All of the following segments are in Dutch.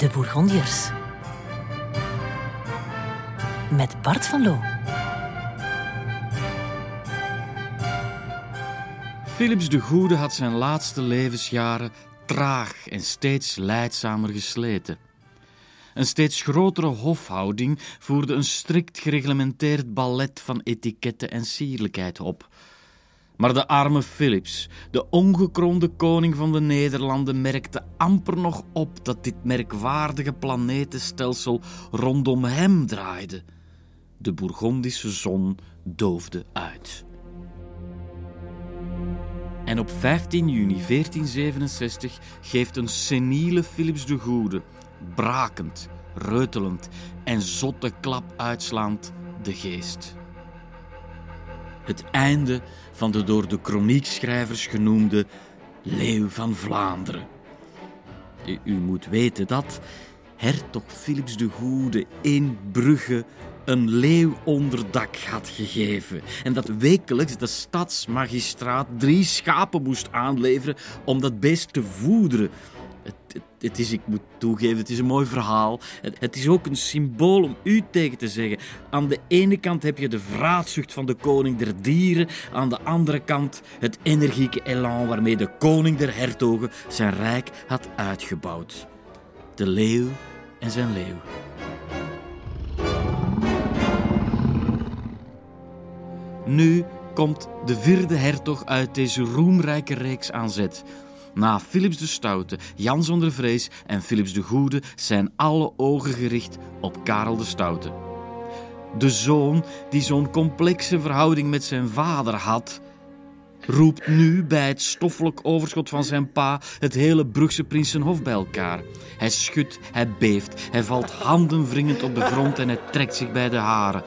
De Bourgondiërs. Met Bart van Loo. Philips de Goede had zijn laatste levensjaren traag en steeds leidzamer gesleten. Een steeds grotere hofhouding voerde een strikt gereglementeerd ballet van etiketten en sierlijkheid op. Maar de arme Philips, de ongekroonde koning van de Nederlanden, merkte amper nog op dat dit merkwaardige planetenstelsel rondom hem draaide. De Bourgondische zon doofde uit. En op 15 juni 1467 geeft een seniele Philips de Goede, brakend, reutelend en zotte klap uitslaand, de geest. Het einde van de door de chroniekschrijvers genoemde Leeuw van Vlaanderen. U, u moet weten dat hertog Philips de Goede in Brugge een leeuw onderdak had gegeven. En dat wekelijks de stadsmagistraat drie schapen moest aanleveren om dat beest te voederen. Het, het, is, ik moet toegeven, het is een mooi verhaal. Het, het, is ook een symbool om u tegen te zeggen. Aan de ene kant heb je de vraatzucht van de koning der dieren. Aan de andere kant het energieke elan waarmee de koning der hertogen zijn rijk had uitgebouwd. De leeuw en zijn leeuw. Nu komt de vierde hertog uit deze roemrijke reeks aan zet. Na Philips de Stoute, Jan zonder vrees en Philips de Goede zijn alle ogen gericht op Karel de Stoute. De zoon die zo'n complexe verhouding met zijn vader had, roept nu bij het stoffelijk overschot van zijn pa het hele Brugse Prinsenhof bij elkaar. Hij schudt, hij beeft, hij valt handenwringend op de grond en hij trekt zich bij de haren.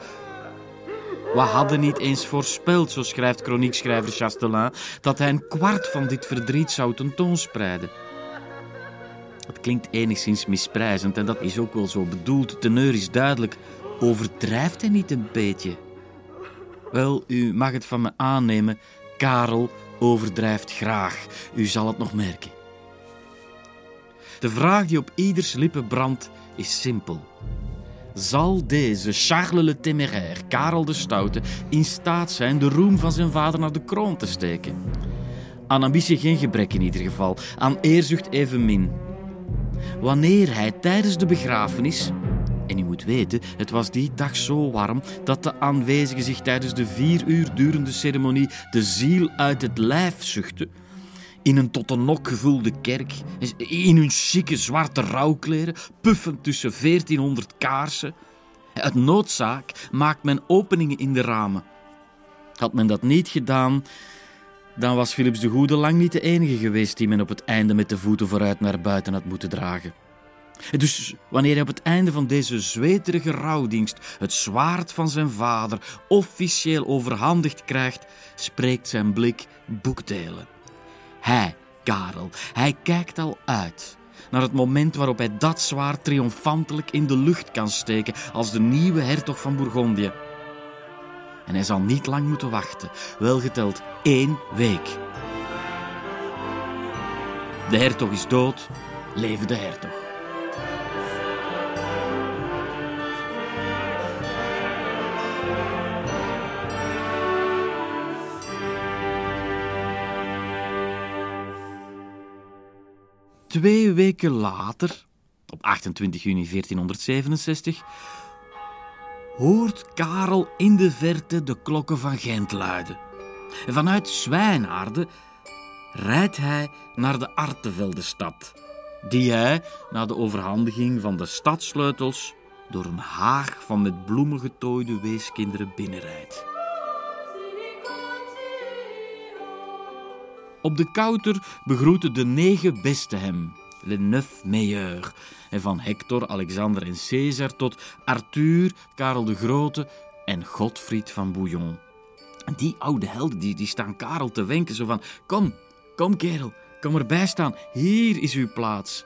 We hadden niet eens voorspeld, zo schrijft chroniekschrijver Chastelin, dat hij een kwart van dit verdriet zou tentoonspreiden. Het klinkt enigszins misprijzend en dat is ook wel zo bedoeld. De teneur is duidelijk. Overdrijft hij niet een beetje? Wel, u mag het van me aannemen. Karel overdrijft graag. U zal het nog merken. De vraag die op ieders lippen brandt is simpel. Zal deze Charles le Téméraire, Karel de Stoute, in staat zijn de roem van zijn vader naar de kroon te steken? Aan ambitie geen gebrek in ieder geval, aan eerzucht evenmin. Wanneer hij tijdens de begrafenis, en u moet weten, het was die dag zo warm dat de aanwezigen zich tijdens de vier uur durende ceremonie de ziel uit het lijf zuchten, in een tot de nok gevulde kerk, in hun chique zwarte rouwkleren, puffend tussen 1400 kaarsen. Uit noodzaak maakt men openingen in de ramen. Had men dat niet gedaan, dan was Philips de Goede lang niet de enige geweest die men op het einde met de voeten vooruit naar buiten had moeten dragen. Dus wanneer hij op het einde van deze zweterige rouwdienst het zwaard van zijn vader officieel overhandigd krijgt, spreekt zijn blik boekdelen. Hij, Karel, hij kijkt al uit naar het moment waarop hij dat zwaard triomfantelijk in de lucht kan steken als de nieuwe hertog van Bourgondië. En hij zal niet lang moeten wachten, welgeteld één week. De hertog is dood, leven de hertog. Twee weken later, op 28 juni 1467, hoort Karel in de verte de klokken van Gent luiden. En vanuit Zwijnaarden rijdt hij naar de Arteveldenstad, die hij, na de overhandiging van de stadssleutels, door een haag van met bloemen getooide weeskinderen binnenrijdt. Op de kouter begroeten de negen beste hem, le neuf meilleurs, en van Hector, Alexander en Caesar tot Arthur, Karel de Grote en Godfried van Bouillon. Die oude helden die, die staan Karel te wenken, zo van, kom, kom kerel, kom erbij staan, hier is uw plaats.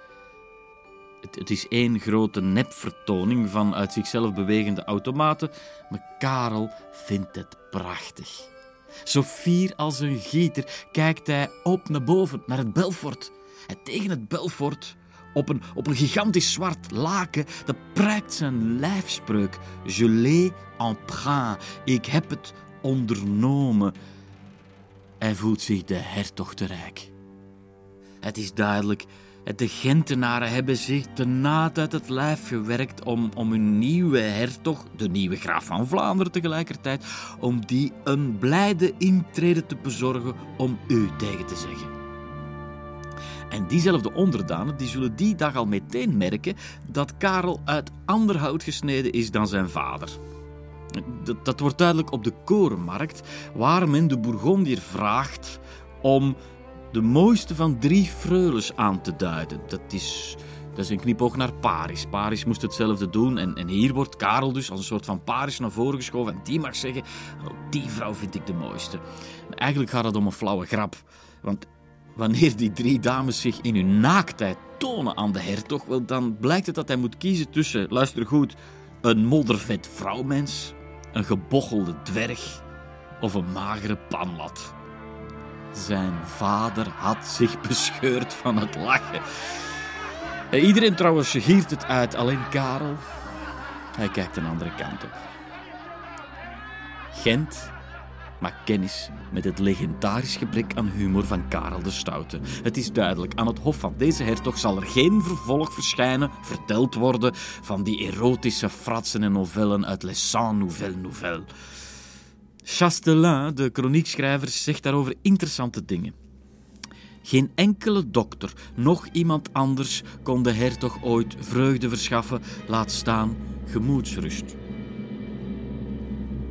Het, het is één grote nepvertoning van uit zichzelf bewegende automaten, maar Karel vindt het prachtig. Zo fier als een gieter kijkt hij op naar boven, naar het Belfort. En tegen het Belfort, op een, op een gigantisch zwart laken, dat prijkt zijn lijfspreuk. Je l'ai emprunt. Ik heb het ondernomen. Hij voelt zich de hertog te rijk. Het is duidelijk, de Gentenaren hebben zich te naad uit het lijf gewerkt om, om hun nieuwe hertog, de nieuwe graaf van Vlaanderen tegelijkertijd, om die een blijde intrede te bezorgen om u tegen te zeggen. En diezelfde onderdanen die zullen die dag al meteen merken dat Karel uit ander hout gesneden is dan zijn vader. Dat, dat wordt duidelijk op de korenmarkt, waar men de Bourgondier vraagt om de mooiste van drie freules aan te duiden. Dat is, dat is een knipoog naar Paris. Paris moest hetzelfde doen en, en hier wordt Karel dus als een soort van Paris naar voren geschoven en die mag zeggen, oh, die vrouw vind ik de mooiste. eigenlijk gaat het om een flauwe grap, want wanneer die drie dames zich in hun naaktheid tonen aan de hertog, wel, dan blijkt het dat hij moet kiezen tussen, luister goed, een moddervet vrouwmens, een gebochelde dwerg of een magere panlat. Zijn vader had zich bescheurd van het lachen. Iedereen trouwens giert het uit, alleen Karel. Hij kijkt een andere kant op. Gent maakt kennis met het legendarisch gebrek aan humor van Karel de Stoute. Het is duidelijk, aan het hof van deze hertog zal er geen vervolg verschijnen, verteld worden van die erotische fratsen en novellen uit Les Cent Nouvelles Nouvelles. Chastelin, de chroniekschrijver, zegt daarover interessante dingen. Geen enkele dokter, nog iemand anders kon de hertog ooit vreugde verschaffen, laat staan gemoedsrust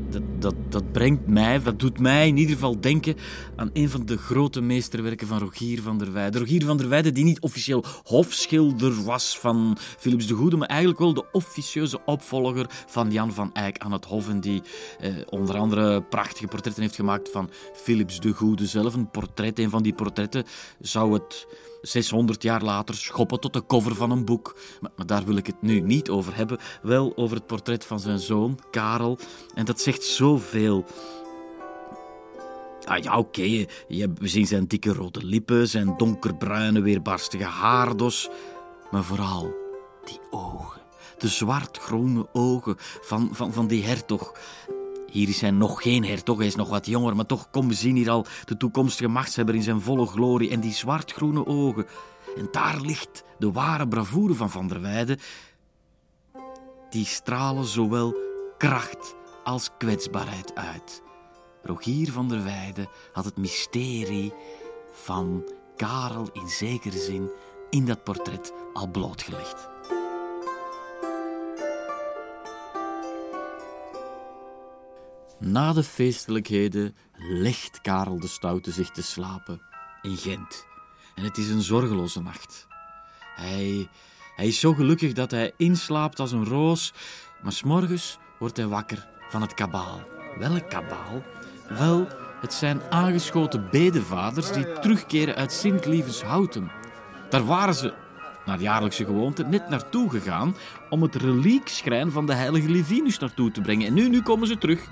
dat, dat, dat brengt mij, dat doet mij in ieder geval denken aan een van de grote meesterwerken van Rogier van der Weijden. Rogier van der Weijden, die niet officieel hofschilder was van Philips de Goede, maar eigenlijk wel de officieuze opvolger van Jan van Eyck aan het Hof. En die eh, onder andere prachtige portretten heeft gemaakt van Philips de Goede zelf. Een portret, een van die portretten zou het 600 jaar later schoppen tot de cover van een boek. Maar, daar wil ik het nu niet over hebben. Wel over het portret van zijn zoon, Karel. En dat zegt zoveel. Ah ja, oké. We zien zijn dikke rode lippen, zijn donkerbruine, weerbarstige haardos. Maar vooral die ogen. De zwart-groene ogen van, van, van die hertog. Hier is hij nog geen hertog, hij is nog wat jonger, maar toch kom we zien hier al de toekomstige machtshebber in zijn volle glorie en die zwartgroene ogen. En daar ligt de ware bravoure van Van der Weijden. Die stralen zowel kracht als kwetsbaarheid uit. Rogier van der Weijden had het mysterie van Karel in zekere zin in dat portret al blootgelegd. Na de feestelijkheden legt Karel de Stoute zich te slapen in Gent. En het is een zorgeloze nacht. Hij, hij is zo gelukkig dat hij inslaapt als een roos, maar s'morgens wordt hij wakker van het kabaal. Welk kabaal? Wel, het zijn aangeschoten bedevaders die terugkeren uit Sint-Lievenshouten. Daar waren ze, naar jaarlijkse gewoonte, net naartoe gegaan om het reliekschrijn van de heilige Livinus naartoe te brengen. En nu, nu komen ze terug.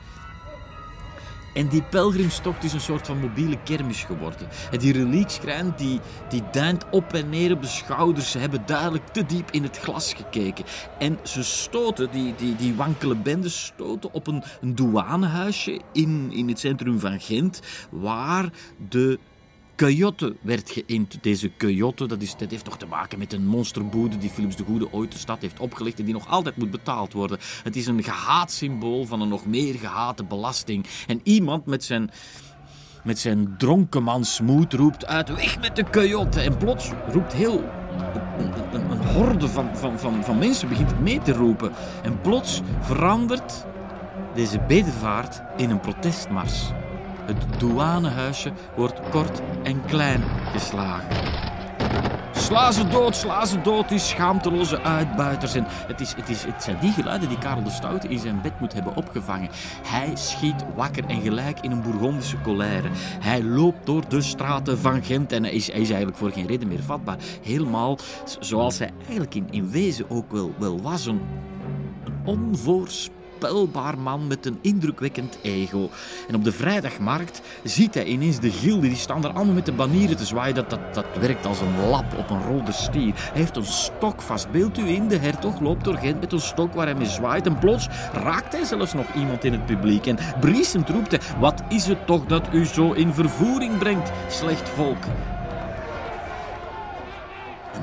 En die pelgrimstocht is een soort van mobiele kermis geworden. En die reliekschrijn die, die duint op en neer op de schouders. Ze hebben duidelijk te diep in het glas gekeken. En ze stoten, die, die, die wankele bendes stoten op een, een douanehuisje in, in het centrum van Gent, waar de Coyote werd geïnt. Deze Coyote, dat, is, heeft nog te maken met een monsterboede die Philips de Goede ooit de stad heeft opgelicht en die nog altijd moet betaald worden. Het is een gehaat symbool van een nog meer gehate belasting. En iemand met zijn, met zijn dronkenmansmoed roept uit, weg met de Coyote. En plots roept heel een, horde van, van, van, van mensen begint mee te roepen. En plots verandert deze bedevaart in een protestmars. Het douanehuisje wordt kort en klein geslagen. Sla ze dood, sla ze dood, die schaamteloze uitbuiters. En het, is, het, is, het zijn die geluiden die Karel de Stoute in zijn bed moet hebben opgevangen. Hij schiet wakker en gelijk in een Bourgondische colère. Hij loopt door de straten van Gent en hij is, hij eigenlijk voor geen reden meer vatbaar. Helemaal zoals hij eigenlijk in, wezen ook wel, wel was. Een onvoorspelbaar onvoorspelbaar man met een indrukwekkend ego. En op de vrijdagmarkt ziet hij ineens de gilden, die staan er allemaal met de banieren te zwaaien. Dat, dat, dat werkt als een lap op een rode stier. Hij heeft een stok vast. Beeld u in, de hertog loopt door Gent met een stok waar hij mee zwaait. En plots raakt hij zelfs nog iemand in het publiek. En briesend roept hij, wat is het toch dat u zo in vervoering brengt, slecht volk?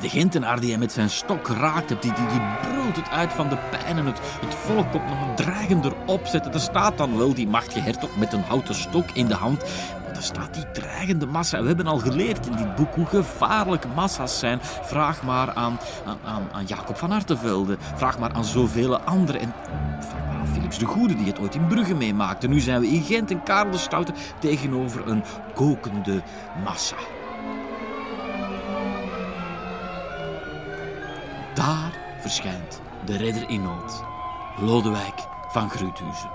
De Gentenaar die hij met zijn stok raakt, die, die, die brult het uit van de pijn en het, het volk komt nog dreigender opzetten. Er staat dan wel die machtige hertog met een houten stok in de hand, maar er staat die dreigende massa. We hebben al geleerd in dit boek hoe gevaarlijk massa's zijn. Vraag maar aan, aan, aan, aan Jacob van Artevelde, vraag maar aan zoveel anderen en vraag maar aan Philips de Goede die het ooit in Brugge meemaakte. Nu zijn we in Gent en Karel de Stoute tegenover een kokende massa. Daar verschijnt de redder in nood, Lodewijk van Groothuizen.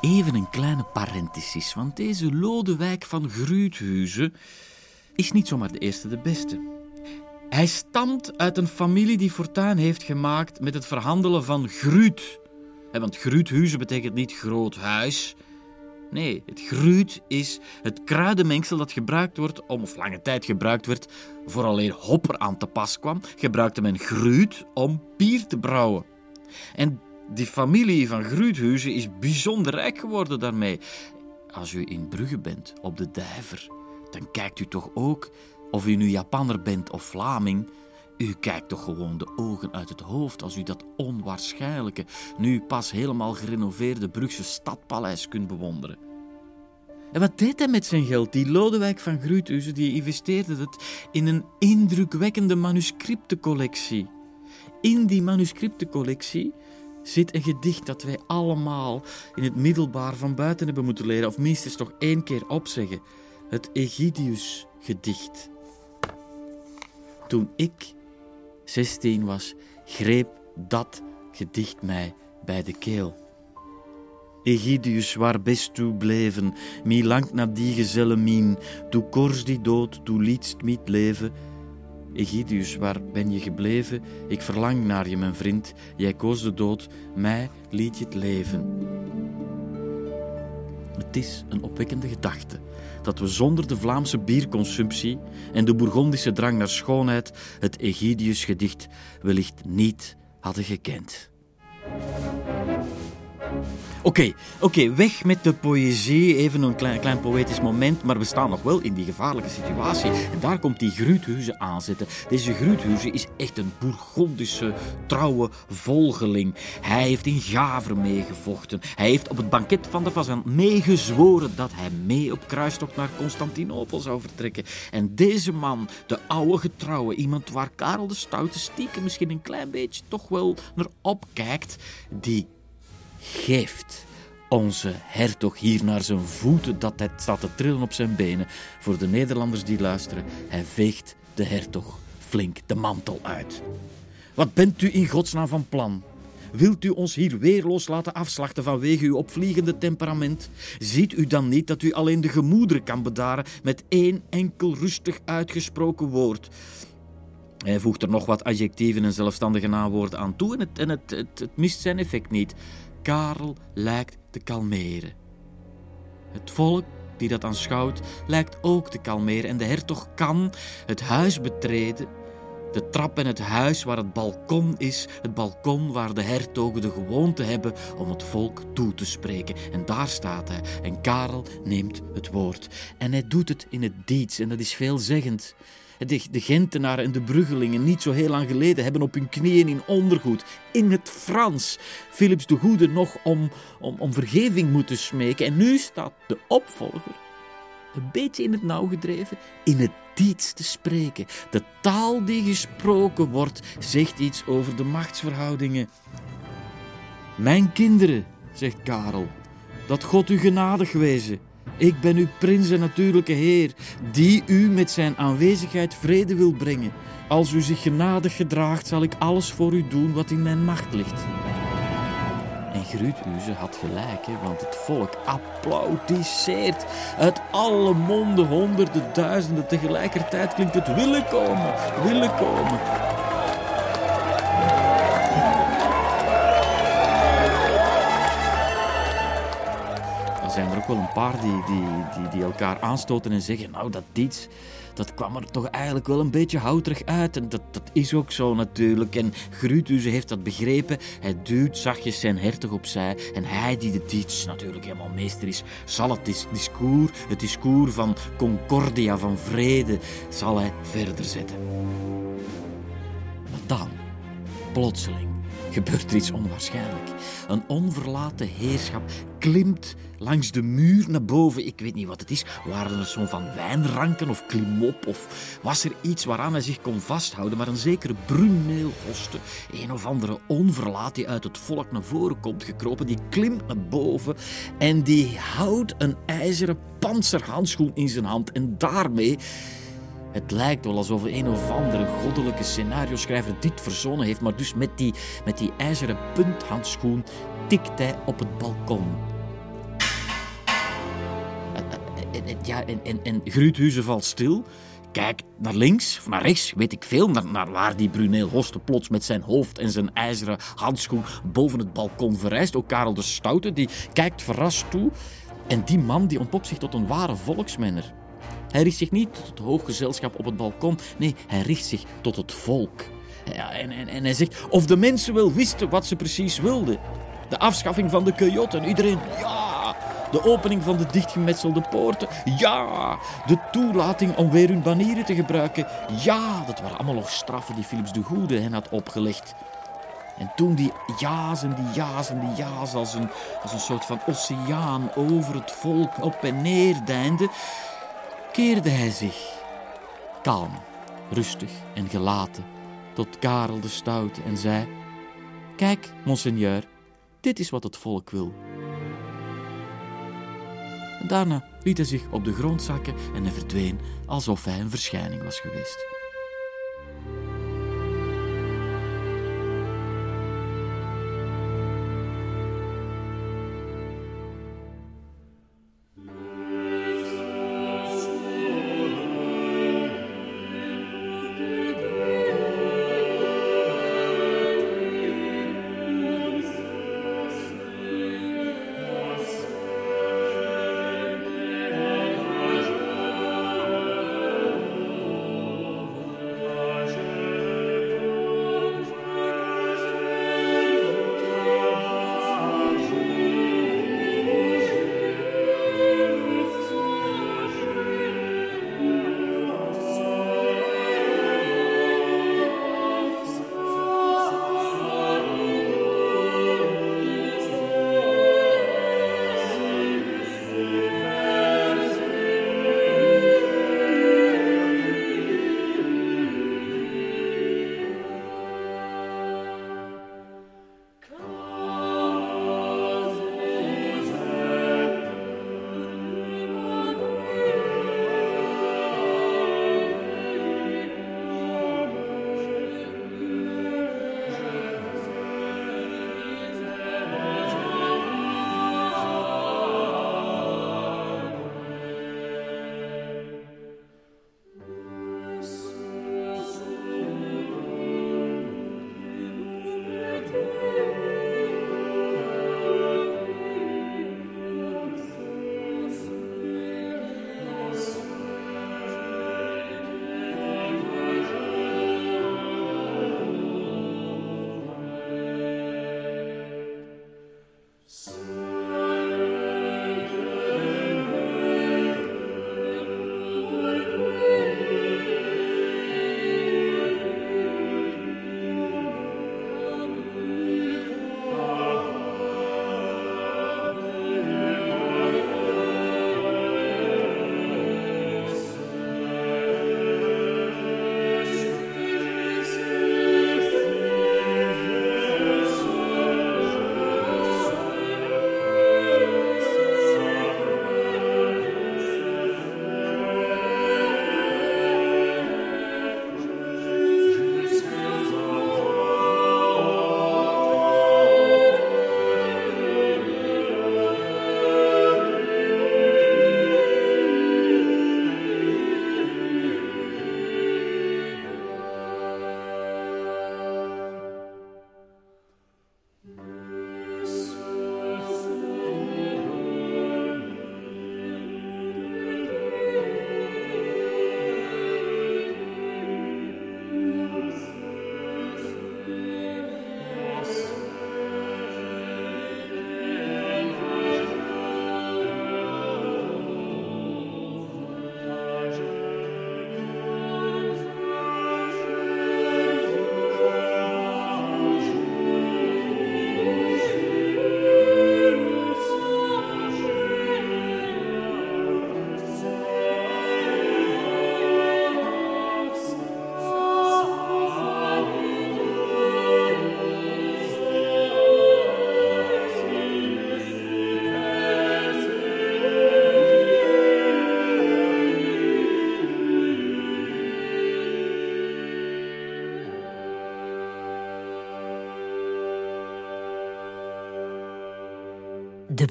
Even een kleine parenthesis, want deze Lodewijk van Groothuizen is niet zomaar de eerste de beste. Hij stamt uit een familie die fortuin heeft gemaakt met het verhandelen van gruut. Want gruuthuizen betekent niet groot huis, Nee, het gruut is het kruidenmengsel dat gebruikt wordt om, of lange tijd gebruikt werd, vooraleer hopper aan te pas kwam, gebruikte men gruut om bier te brouwen. En die familie van Gruuthuizen is bijzonder rijk geworden daarmee. Als u in Brugge bent, op de Dijver, dan kijkt u toch ook, of u nu Japanner bent of Vlaming, u kijkt toch gewoon de ogen uit het hoofd als u dat onwaarschijnlijke, nu pas helemaal gerenoveerde Brugse stadpaleis kunt bewonderen. En wat deed hij met zijn geld? Die Lodewijk van Groothuizen die investeerde het in een indrukwekkende manuscriptencollectie. In die manuscriptencollectie zit een gedicht dat wij allemaal in het middelbaar van buiten hebben moeten leren, of minstens toch één keer opzeggen. Het Egidius-gedicht. Toen ik 16 was, greep dat gedicht mij bij de keel. Egidius, waar best toe bleven, mi lang na die gezelle mien, toe kors die dood, toe lietst miet leven. Egidius, waar ben je gebleven? Ik verlang naar je, mijn vriend. Jij koos de dood, mij liet je het leven. Het is een opwekkende gedachte dat we zonder de Vlaamse bierconsumptie en de Bourgondische drang naar schoonheid het Egidius-gedicht wellicht niet hadden gekend. Oké, oké, weg met de poëzie. Even een klein, klein poëtisch moment, maar we staan nog wel in die gevaarlijke situatie. En daar komt die Gruuthuizen aanzetten. Deze Gruuthuizen is echt een Bourgondische, trouwe volgeling. Hij heeft in Gavre meegevochten. Hij heeft op het banket van de Fazan meegezworen dat hij mee op kruistocht naar Constantinopel zou vertrekken. En deze man, de oude getrouwe, iemand waar Karel de Stoute stiekem misschien een klein beetje toch wel naar opkijkt, die geeft onze hertog hier naar zijn voeten dat hij staat te trillen op zijn benen. Voor de Nederlanders die luisteren, hij veegt de hertog flink de mantel uit. Wat bent u in godsnaam van plan? Wilt u ons hier weerloos laten afslachten vanwege uw opvliegende temperament? Ziet u dan niet dat u alleen de gemoederen kan bedaren met één enkel rustig uitgesproken woord? Hij voegt er nog wat adjectieven en zelfstandige naamwoorden aan toe en het, en het, het, het mist zijn effect niet. Karel lijkt te kalmeren. Het volk die dat aanschouwt, lijkt ook te kalmeren en de hertog kan het huis betreden. De trap en het huis waar het balkon is, het balkon waar de hertogen de gewoonte hebben om het volk toe te spreken. En daar staat hij. En Karel neemt het woord. En hij doet het in het Diets en dat is veelzeggend. De, de Gentenaren en de Bruggelingen niet zo heel lang geleden hebben op hun knieën in ondergoed, in het Frans, Philips de Goede nog om, om, om vergeving moeten smeken. En nu staat de opvolger, een beetje in het nauw gedreven, in het Diets te spreken. De taal die gesproken wordt, zegt iets over de machtsverhoudingen. Mijn kinderen, zegt Karel, dat God u genadig wezen. Ik ben uw prins en natuurlijke Heer, die u met zijn aanwezigheid vrede wil brengen. Als u zich genadig gedraagt, zal ik alles voor u doen wat in mijn macht ligt. En Gruuthuizen had gelijk, hè, want het volk applaudisseert. Uit alle monden, honderden, duizenden tegelijkertijd klinkt het willen komen, willen komen. Zijn er ook wel een paar die, die, die, elkaar aanstoten en zeggen: Nou, dat iets, dat kwam er toch eigenlijk wel een beetje houterig uit. En dat, dat is ook zo natuurlijk. En Gruuthuizen heeft dat begrepen. Hij duwt zachtjes zijn hertog opzij. En hij, die de diets natuurlijk helemaal meester is, zal het discours, het discours van concordia, van vrede, zal hij verder zetten. Maar dan, plotseling, gebeurt er iets onwaarschijnlijk. Een onverlaten heerschap klimt langs de muur naar boven. Ik weet niet wat het is. Waren er zo'n van wijnranken of klimop? Of was er iets waaraan hij zich kon vasthouden? Maar een zekere Bruneel-hoste, een of andere onverlaat die uit het volk naar voren komt gekropen, die klimt naar boven en die houdt een ijzeren panzerhandschoen in zijn hand. En daarmee het lijkt wel alsof een of andere goddelijke scenario-schrijver dit verzonnen heeft, maar dus met die, met die ijzeren punthandschoen tikt hij op het balkon. En, ja, en, en, en Gruuthuizen valt stil. Kijk naar links of naar rechts, weet ik veel, naar, naar waar die Bruneel Hoste plots met zijn hoofd en zijn ijzeren handschoen boven het balkon verrijst. Ook Karel de Stoute, die kijkt verrast toe. En die man die ontpopt zich tot een ware volksmenner. Hij richt zich niet tot het hooggezelschap op het balkon. Nee, hij richt zich tot het volk. Ja, en, en, en hij zegt of de mensen wel wisten wat ze precies wilden. De afschaffing van de cueillot en iedereen, ja. De opening van de dichtgemetselde poorten, ja. De toelating om weer hun banieren te gebruiken, ja. Dat waren allemaal nog straffen die Philips de Goede hen had opgelegd. En toen die ja's en die ja's en die ja's als een, als een soort van oceaan over het volk op en neer deinde, keerde hij zich, kalm, rustig en gelaten, tot Karel de Stoute en zei: Kijk, monseigneur, dit is wat het volk wil. Daarna liet hij zich op de grond zakken en hij verdween alsof hij een verschijning was geweest.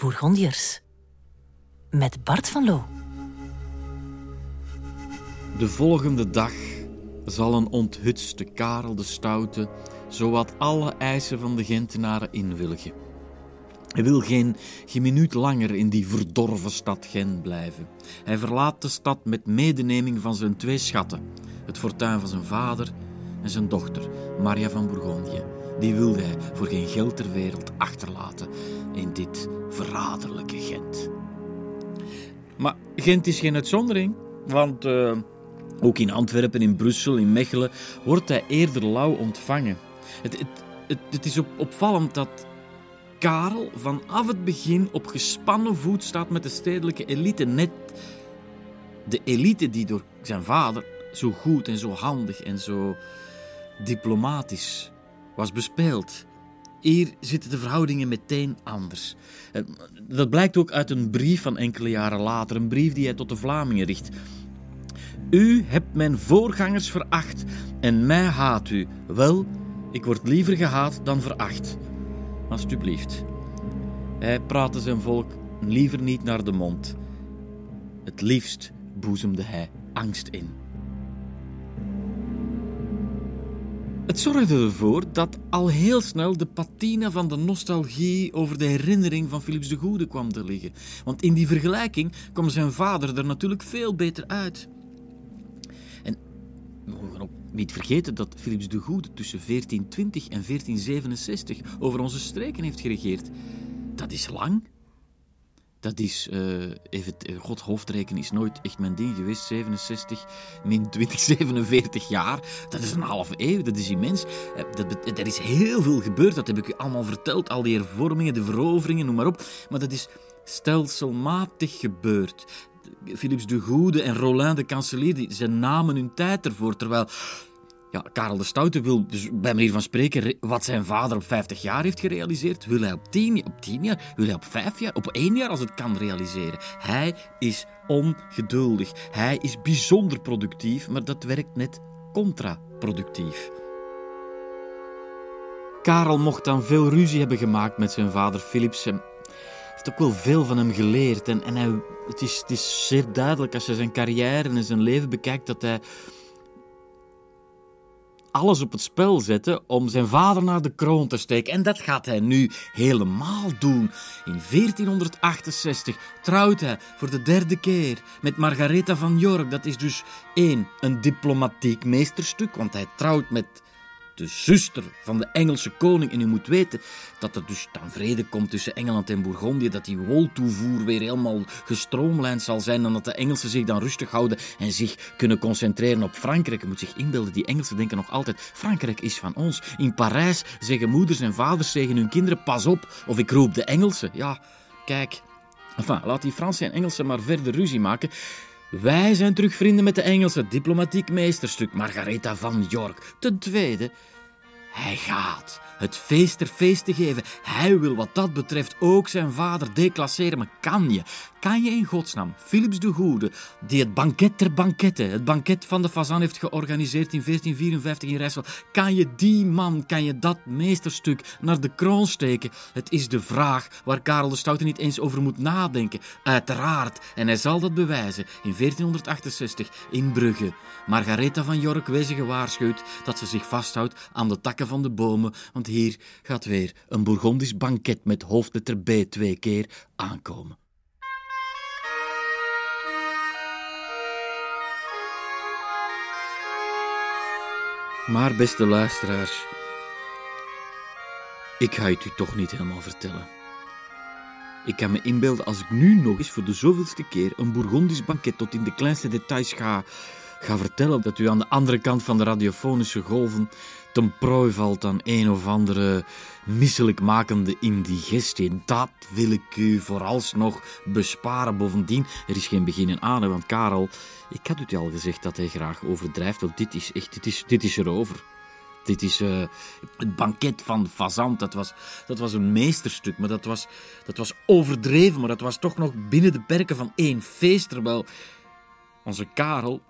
Bourgondiërs. Met Bart van Loo. De volgende dag zal een onthutste Karel de Stoute zowat alle eisen van de Gentenaren inwilligen. Hij wil geen, geen minuut langer in die verdorven stad Gent blijven. Hij verlaat de stad met medeneming van zijn twee schatten: het fortuin van zijn vader en zijn dochter, Maria van Bourgondië. Die wilde hij voor geen geld ter wereld achterlaten in dit verraderlijke Gent. Maar Gent is geen uitzondering, want uh, ook in Antwerpen, in Brussel, in Mechelen wordt hij eerder lauw ontvangen. Het, het, het, is op, opvallend dat Karel vanaf het begin op gespannen voet staat met de stedelijke elite. Net de elite die door zijn vader zo goed en zo handig en zo diplomatisch was bespeeld. Hier zitten de verhoudingen meteen anders. Dat blijkt ook uit een brief van enkele jaren later, een brief die hij tot de Vlamingen richt. U hebt mijn voorgangers veracht en mij haat u. Wel, ik word liever gehaat dan veracht. Alsjeblieft. Hij praatte zijn volk liever niet naar de mond. Het liefst boezemde hij angst in. Het zorgde ervoor dat al heel snel de patina van de nostalgie over de herinnering van Philips de Goede kwam te liggen. Want in die vergelijking kwam zijn vader er natuurlijk veel beter uit. En we mogen ook niet vergeten dat Philips de Goede tussen 1420 en 1467 over onze streken heeft geregeerd. Dat is lang. Dat is, uh, even, god, hoofdrekenen is nooit echt mijn ding geweest. 67 min 20, 47 jaar. Dat is een halve eeuw, dat is immens. Uh, dat, er is heel veel gebeurd, dat heb ik u allemaal verteld. Al die hervormingen, de veroveringen, noem maar op. Maar dat is stelselmatig gebeurd. Philips de Goede en Roland de Kanselier, ze namen hun tijd ervoor. Terwijl ja, Karel de Stoute wil, dus bij manier van spreken, wat zijn vader op 50 jaar heeft gerealiseerd, wil hij op 10, op 10 jaar, wil hij op 5 jaar, op 1 jaar als het kan realiseren. Hij is ongeduldig. Hij is bijzonder productief, maar dat werkt net contraproductief. Karel mocht dan veel ruzie hebben gemaakt met zijn vader Philips. Hij heeft ook wel veel van hem geleerd. En, en hij, het, is, het is zeer duidelijk als je zijn carrière en zijn leven bekijkt dat hij alles op het spel zetten om zijn vader naar de kroon te steken. En dat gaat hij nu helemaal doen. In 1468 trouwt hij voor de derde keer met Margaretha van York. Dat is dus één, een diplomatiek meesterstuk, want hij trouwt met de zuster van de Engelse koning. En u moet weten dat er dus dan vrede komt tussen Engeland en Bourgondië, dat die woltoevoer weer helemaal gestroomlijnd zal zijn en dat de Engelsen zich dan rustig houden en zich kunnen concentreren op Frankrijk. Je moet zich inbeelden, die Engelsen denken nog altijd, Frankrijk is van ons. In Parijs zeggen moeders en vaders tegen hun kinderen, pas op, of ik roep de Engelsen. Ja, kijk... Enfin, laat die Fransen en Engelsen maar verder ruzie maken. Wij zijn terug vrienden met de Engelse diplomatiek meesterstuk Margaretha van York. Ten tweede, hij gaat het feest er feest te geven. Hij wil wat dat betreft ook zijn vader declasseren. Maar kan je, kan je in godsnaam, Philips de Goede, die het banket ter banketten, het banket van de Fazan heeft georganiseerd in 1454 in Rijssel, kan je die man, kan je dat meesterstuk naar de kroon steken? Het is de vraag waar Karel de Stoute niet eens over moet nadenken. Uiteraard, en hij zal dat bewijzen in 1468 in Brugge. Margaretha van York wezen gewaarschuwd dat ze zich vasthoudt aan de takken van de bomen, want hier gaat weer een Bourgondisch banket met hoofdletter B twee keer aankomen. Maar beste luisteraars, ik ga het u toch niet helemaal vertellen. Ik kan me inbeelden als ik nu nog eens voor de zoveelste keer een Bourgondisch banket tot in de kleinste details ga, ga vertellen, dat u aan de andere kant van de radiofonische golven ten prooi valt aan een of andere misselijkmakende indigestie. Dat wil ik u vooralsnog besparen. Bovendien, er is geen begin en aan, want Karel, ik had u al gezegd dat hij graag overdrijft, want dit is echt, dit is, dit is erover. Dit is uh, het banket van Fazant. Dat was, dat was een meesterstuk, maar dat was, dat was overdreven. Maar dat was toch nog binnen de perken van één feest. Terwijl onze Karel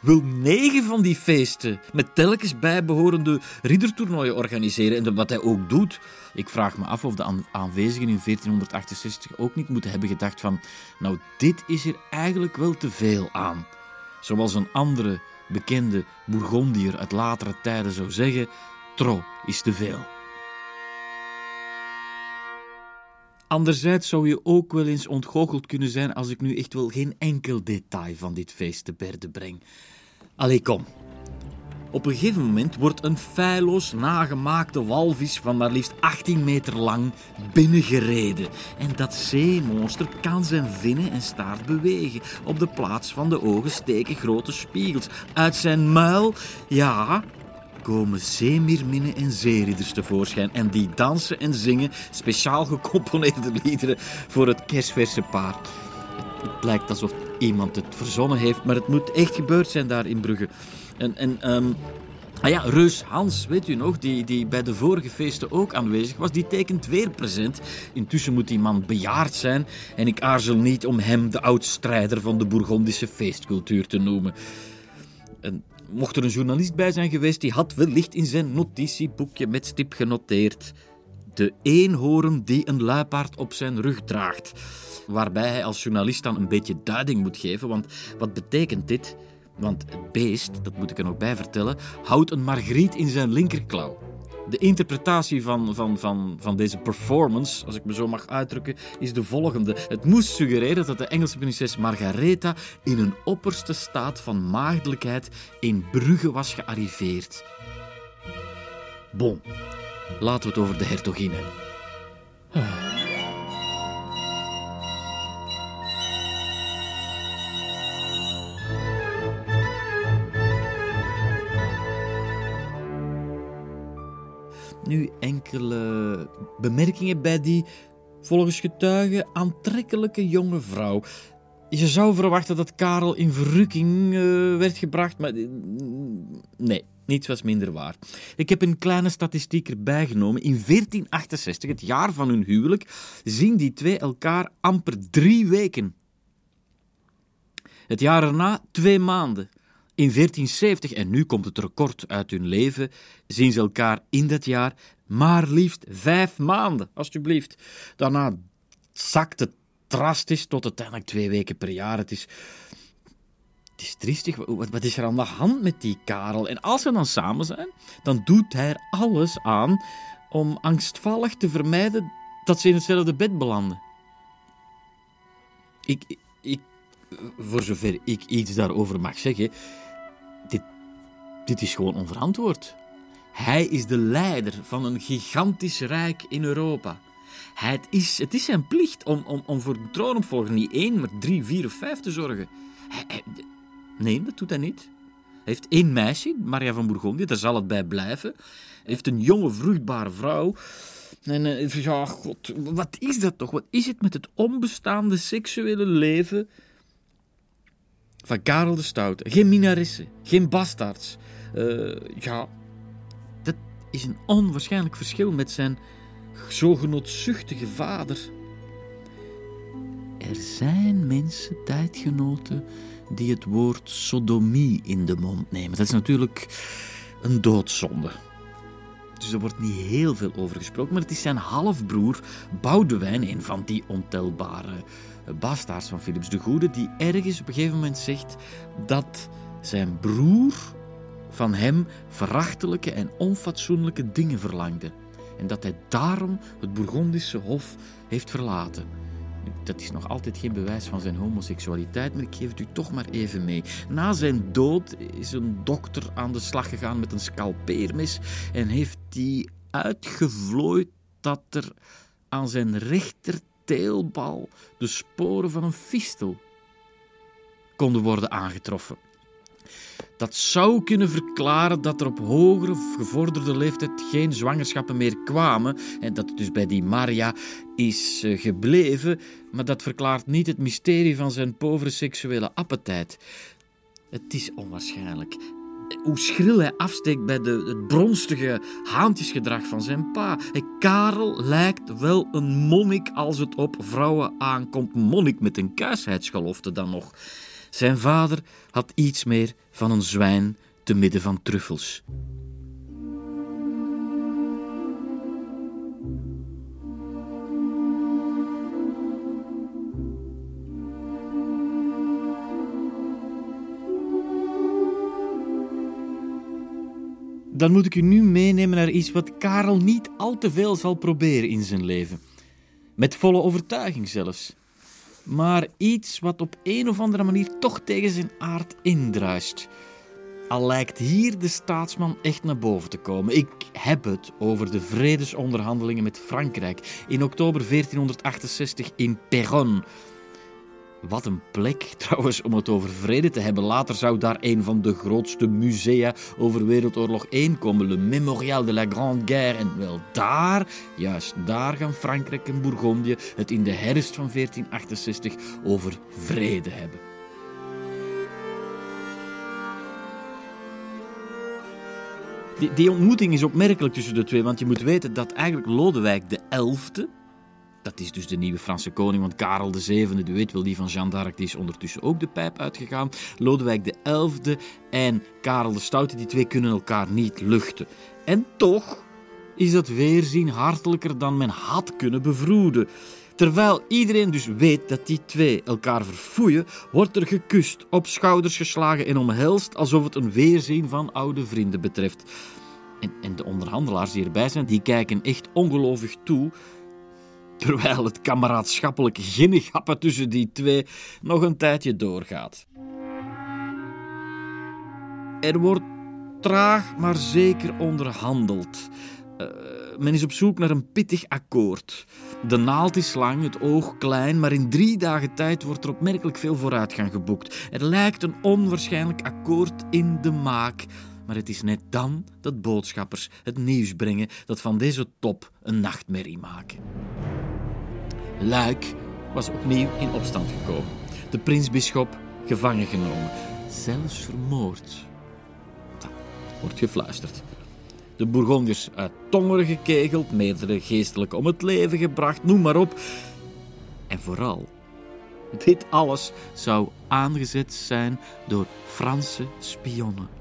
wil negen van die feesten met telkens bijbehorende riddertoernooien organiseren. En wat hij ook doet. Ik vraag me af of de aanwezigen in 1468 ook niet moeten hebben gedacht van... Nou, dit is er eigenlijk wel te veel aan. Zoals een andere bekende Bourgondier uit latere tijden zou zeggen... Tro is te veel. Anderzijds zou je ook wel eens ontgoocheld kunnen zijn als ik nu echt wel geen enkel detail van dit feest te berde breng. Allee, kom. Op een gegeven moment wordt een feilloos nagemaakte walvis van maar liefst 18 meter lang binnengereden. En dat zeemonster kan zijn vinnen en staart bewegen. Op de plaats van de ogen steken grote spiegels. Uit zijn muil, ja, komen zeemeerminnen en zeeridders tevoorschijn. En die dansen en zingen speciaal gecomponeerde liederen voor het kerstverse paard. Het lijkt alsof iemand het verzonnen heeft, maar het moet echt gebeurd zijn daar in Brugge. En, en um, ah ja, Reus Hans, weet u nog, die, die bij de vorige feesten ook aanwezig was, die tekent weer present. Intussen moet die man bejaard zijn en ik aarzel niet om hem de oudstrijder van de Bourgondische feestcultuur te noemen. Mocht er een journalist bij zijn geweest, die had wellicht in zijn notitieboekje met stip genoteerd de eenhoorn die een luipaard op zijn rug draagt. Waarbij hij als journalist dan een beetje duiding moet geven, want wat betekent dit? Want het beest, dat moet ik er nog bij vertellen, houdt een margriet in zijn linkerklauw. De interpretatie van, van, van, van deze performance, als ik me zo mag uitdrukken, is de volgende. Het moest suggereren dat de Engelse prinses Margaretha in een opperste staat van maagdelijkheid in Brugge was gearriveerd. Bon, laten we het over de hertogin. Nu enkele bemerkingen bij die, volgens getuigen, aantrekkelijke jonge vrouw. Je zou verwachten dat Karel in verrukking uh, werd gebracht, maar uh, nee, niets was minder waar. Ik heb een kleine statistiek erbij genomen. In 1468, het jaar van hun huwelijk, zien die twee elkaar amper drie weken. Het jaar erna twee maanden. In 1470, en nu komt het record uit hun leven, zien ze elkaar in dat jaar maar liefst vijf maanden, alstublieft. Daarna zakt het drastisch tot uiteindelijk twee weken per jaar. Het is, het is triestig. Wat, wat is er aan de hand met die Karel? En als ze dan samen zijn, dan doet hij er alles aan om angstvallig te vermijden dat ze in hetzelfde bed belanden. Ik, ik, voor zover ik iets daarover mag zeggen, dit is gewoon onverantwoord. Hij is de leider van een gigantisch rijk in Europa. Het is, het is zijn plicht om, om, om voor de troonopvolger niet één, maar drie, vier of vijf te zorgen. Nee, dat doet hij niet. Hij heeft één meisje, Maria van Bourgondië, daar zal het bij blijven. Hij heeft een jonge, vruchtbare vrouw. En uh, ja, god, wat is dat toch? Wat is het met het onbestaande seksuele leven van Karel de Stoute? Geen minaressen, geen bastaards. Uh, ja, is een onwaarschijnlijk verschil met zijn zo genotzuchtige vader. Er zijn mensen, tijdgenoten, die het woord sodomie in de mond nemen. Dat is natuurlijk een doodzonde. Dus er wordt niet heel veel over gesproken, maar het is zijn halfbroer Boudewijn, een van die ontelbare bastaards van Philips de Goede, die ergens op een gegeven moment zegt dat zijn broer van hem verachtelijke en onfatsoenlijke dingen verlangde en dat hij daarom het Bourgondische hof heeft verlaten. Dat is nog altijd geen bewijs van zijn homoseksualiteit, maar ik geef het u toch maar even mee. Na zijn dood is een dokter aan de slag gegaan met een scalpeermes en heeft hij uitgevlooid dat er aan zijn rechterteelbal de sporen van een fistel konden worden aangetroffen. Dat zou kunnen verklaren dat er op hogere of gevorderde leeftijd geen zwangerschappen meer kwamen en dat het dus bij die Maria is eh, gebleven, maar dat verklaart niet het mysterie van zijn povere seksuele appetijt. Het is onwaarschijnlijk. Hoe schril hij afsteekt bij de, het bronstige haantjesgedrag van zijn pa. Karel lijkt wel een monnik als het op vrouwen aankomt. Monnik met een kuisheidsgelofte dan nog. Zijn vader had iets meer van een zwijn te midden van truffels. Dan moet ik u nu meenemen naar iets wat Karel niet al te veel zal proberen in zijn leven. Met volle overtuiging zelfs. Maar iets wat op een of andere manier toch tegen zijn aard indruist. Al lijkt hier de staatsman echt naar boven te komen. Ik heb het over de vredesonderhandelingen met Frankrijk in oktober 1468 in Péronne. Wat een plek trouwens om het over vrede te hebben. Later zou daar een van de grootste musea over Wereldoorlog 1 komen, Le Mémorial de la Grande Guerre. En wel daar, juist daar gaan Frankrijk en Bourgondië het in de herfst van 1468 over vrede hebben. Die, ontmoeting is opmerkelijk tussen de twee, want je moet weten dat eigenlijk Lodewijk de XI, dat is dus de nieuwe Franse koning, want Karel VII, u weet wel, die van Jeanne d'Arc, die is ondertussen ook de pijp uitgegaan. Lodewijk de XI en Karel de Stoute, die twee kunnen elkaar niet luchten. En toch is dat weerzien hartelijker dan men had kunnen bevroeden. Terwijl iedereen dus weet dat die twee elkaar verfoeien, wordt er gekust, op schouders geslagen en omhelst alsof het een weerzien van oude vrienden betreft. En, en de onderhandelaars die erbij zijn, die kijken echt ongelovig toe, terwijl het kameraadschappelijk ginnegappen tussen die twee nog een tijdje doorgaat. Er wordt traag maar zeker onderhandeld. Uh, men is op zoek naar een pittig akkoord. De naald is lang, het oog klein, maar in drie dagen tijd wordt er opmerkelijk veel vooruitgang geboekt. Er lijkt een onwaarschijnlijk akkoord in de maak. Maar het is net dan dat boodschappers het nieuws brengen dat van deze top een nachtmerrie maken. Luik was opnieuw in opstand gekomen. De prinsbisschop gevangen genomen, zelfs vermoord. Dat wordt gefluisterd. De Bourgondiërs uit Tongeren gekegeld, meerdere geestelijken om het leven gebracht, noem maar op. En vooral, dit alles zou aangezet zijn door Franse spionnen.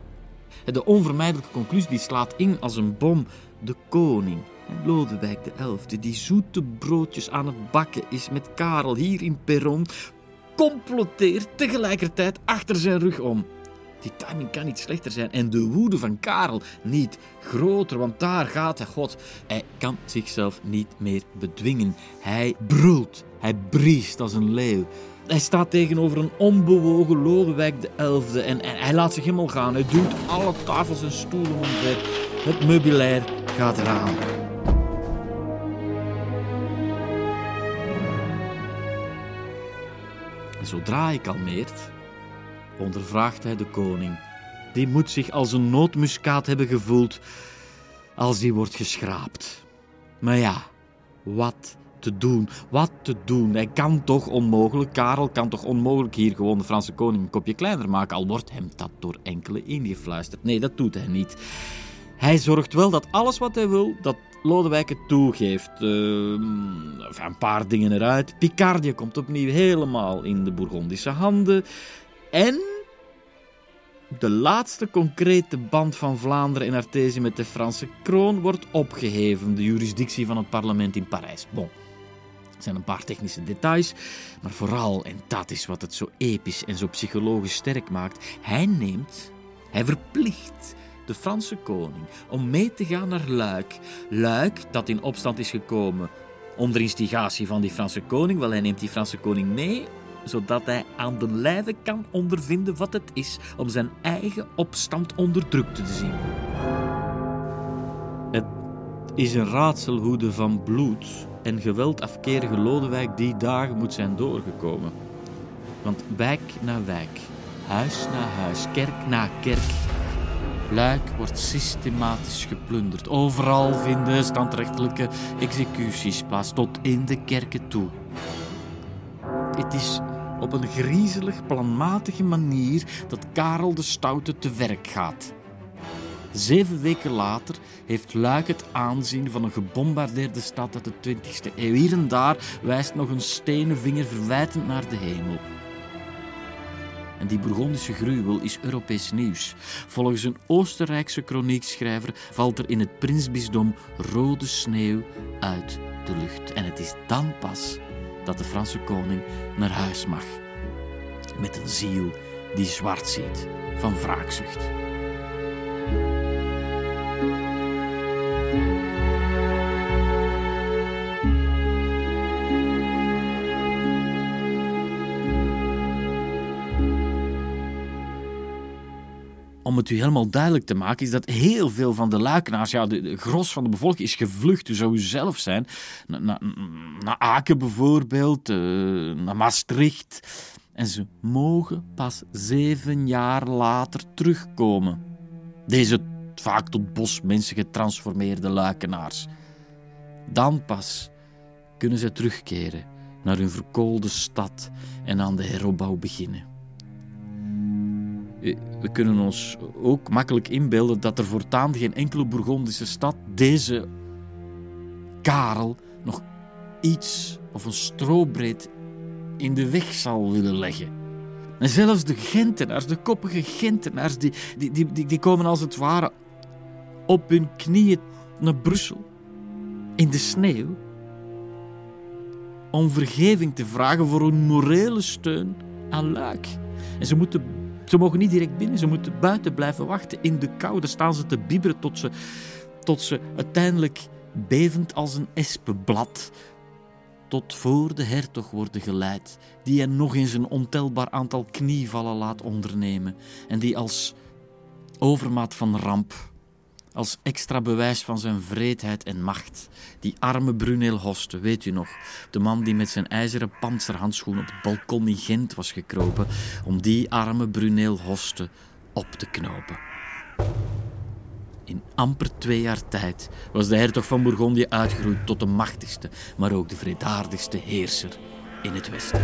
De onvermijdelijke conclusie die slaat in als een bom. De koning, Lodewijk XI, die zoete broodjes aan het bakken is met Karel hier in Perron, comploteert tegelijkertijd achter zijn rug om. Die timing kan niet slechter zijn. En de woede van Karel niet groter, want daar gaat hij. God, hij kan zichzelf niet meer bedwingen. Hij brult, hij briest als een leeuw. Hij staat tegenover een onbewogen Lodewijk de Elfde en, en hij laat zich helemaal gaan. Hij duwt alle tafels en stoelen omver. Het meubilair gaat eraan. En zodra hij kalmeert, ondervraagt hij de koning. Die moet zich als een nootmuskaat hebben gevoeld als die wordt geschraapt. Maar ja, wat te doen? Wat te doen? Hij kan toch onmogelijk, Karel kan toch onmogelijk hier gewoon de Franse koning een kopje kleiner maken, al wordt hem dat door enkele ingefluisterd. Nee, dat doet hij niet. Hij zorgt wel dat alles wat hij wil, dat Lodewijk het toegeeft. Uh, een paar dingen eruit. Picardie komt opnieuw helemaal in de Bourgondische handen. En de laatste concrete band van Vlaanderen en Artesië met de Franse kroon wordt opgeheven, de jurisdictie van het parlement in Parijs. Bon. Er zijn een paar technische details, maar vooral, en dat is wat het zo episch en zo psychologisch sterk maakt, hij neemt, hij verplicht de Franse koning om mee te gaan naar Luik. Luik, dat in opstand is gekomen onder instigatie van die Franse koning, wel hij neemt die Franse koning mee zodat hij aan de lijve kan ondervinden wat het is om zijn eigen opstand onderdrukt te zien. Het is een raadsel hoe de van bloed en geweld afkerige Lodewijk die dagen moet zijn doorgekomen. Want wijk na wijk, huis na huis, kerk na kerk, Luik wordt systematisch geplunderd. Overal vinden standrechtelijke executies plaats, tot in de kerken toe. Het is op een griezelig, planmatige manier dat Karel de Stoute te werk gaat. Zeven weken later heeft Luik het aanzien van een gebombardeerde stad uit de 20e eeuw. Hier en daar wijst nog een stenen vinger verwijtend naar de hemel. En die Bourgondische gruwel is Europees nieuws. Volgens een Oostenrijkse kroniekschrijver valt er in het prinsbisdom rode sneeuw uit de lucht. En het is dan pas dat de Franse koning naar huis mag. Met een ziel die zwart ziet van wraakzucht. Om het u helemaal duidelijk te maken, is dat heel veel van de luikenaars, ja, de, gros van de bevolking is gevlucht, u zou u zelf zijn, naar na, Aken bijvoorbeeld, uh, naar Maastricht. En ze mogen pas zeven jaar later terugkomen. Deze vaak tot bosmensen getransformeerde luikenaars. Dan pas kunnen ze terugkeren naar hun verkoolde stad en aan de heropbouw beginnen. Eh, we kunnen ons ook makkelijk inbeelden dat er voortaan geen enkele Bourgondische stad deze Karel nog iets of een strobreed in de weg zal willen leggen. En zelfs de Gentenaars, de koppige Gentenaars, die, die, die, die komen als het ware op hun knieën naar Brussel, in de sneeuw, om vergeving te vragen voor hun morele steun aan Luik. En ze moeten ze mogen niet direct binnen, ze moeten buiten blijven wachten. In de kou, daar staan ze te bibberen tot ze, tot ze uiteindelijk bevend als een espenblad tot voor de hertog worden geleid, die hen nog eens een ontelbaar aantal knievallen laat ondernemen en die als overmaat van ramp als extra bewijs van zijn vreedheid en macht. Die arme Brunel Hoste, weet u nog? De man die met zijn ijzeren panzerhandschoen op het balkon in Gent was gekropen om die arme Brunel Hoste op te knopen. In amper twee jaar tijd was de hertog van Bourgondië uitgeroeid tot de machtigste, maar ook de vredaardigste heerser in het Westen.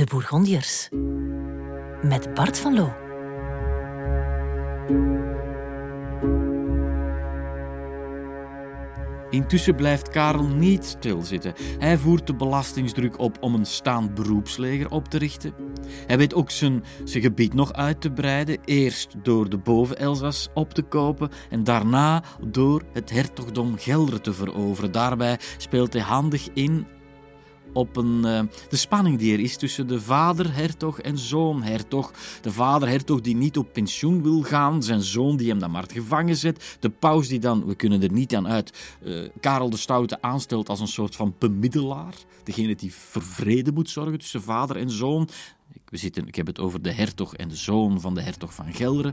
De Bourgondiërs. Met Bart van Loo. Intussen blijft Karel niet stilzitten. Hij voert de belastingsdruk op om een staand beroepsleger op te richten. Hij weet ook zijn, zijn gebied nog uit te breiden. Eerst door de boven-Elzas op te kopen en daarna door het hertogdom Gelre te veroveren. Daarbij speelt hij handig in op een, uh, de spanning die er is tussen de vader-hertog en zoon-hertog. De vader-hertog die niet op pensioen wil gaan, zijn zoon die hem dan maar gevangen zet. De paus die dan, we kunnen er niet aan uit, uh, Karel de Stoute aanstelt als een soort van bemiddelaar. Degene die voor vrede moet zorgen tussen vader en zoon. We zitten, ik heb het over de hertog en de zoon van de hertog van Gelre.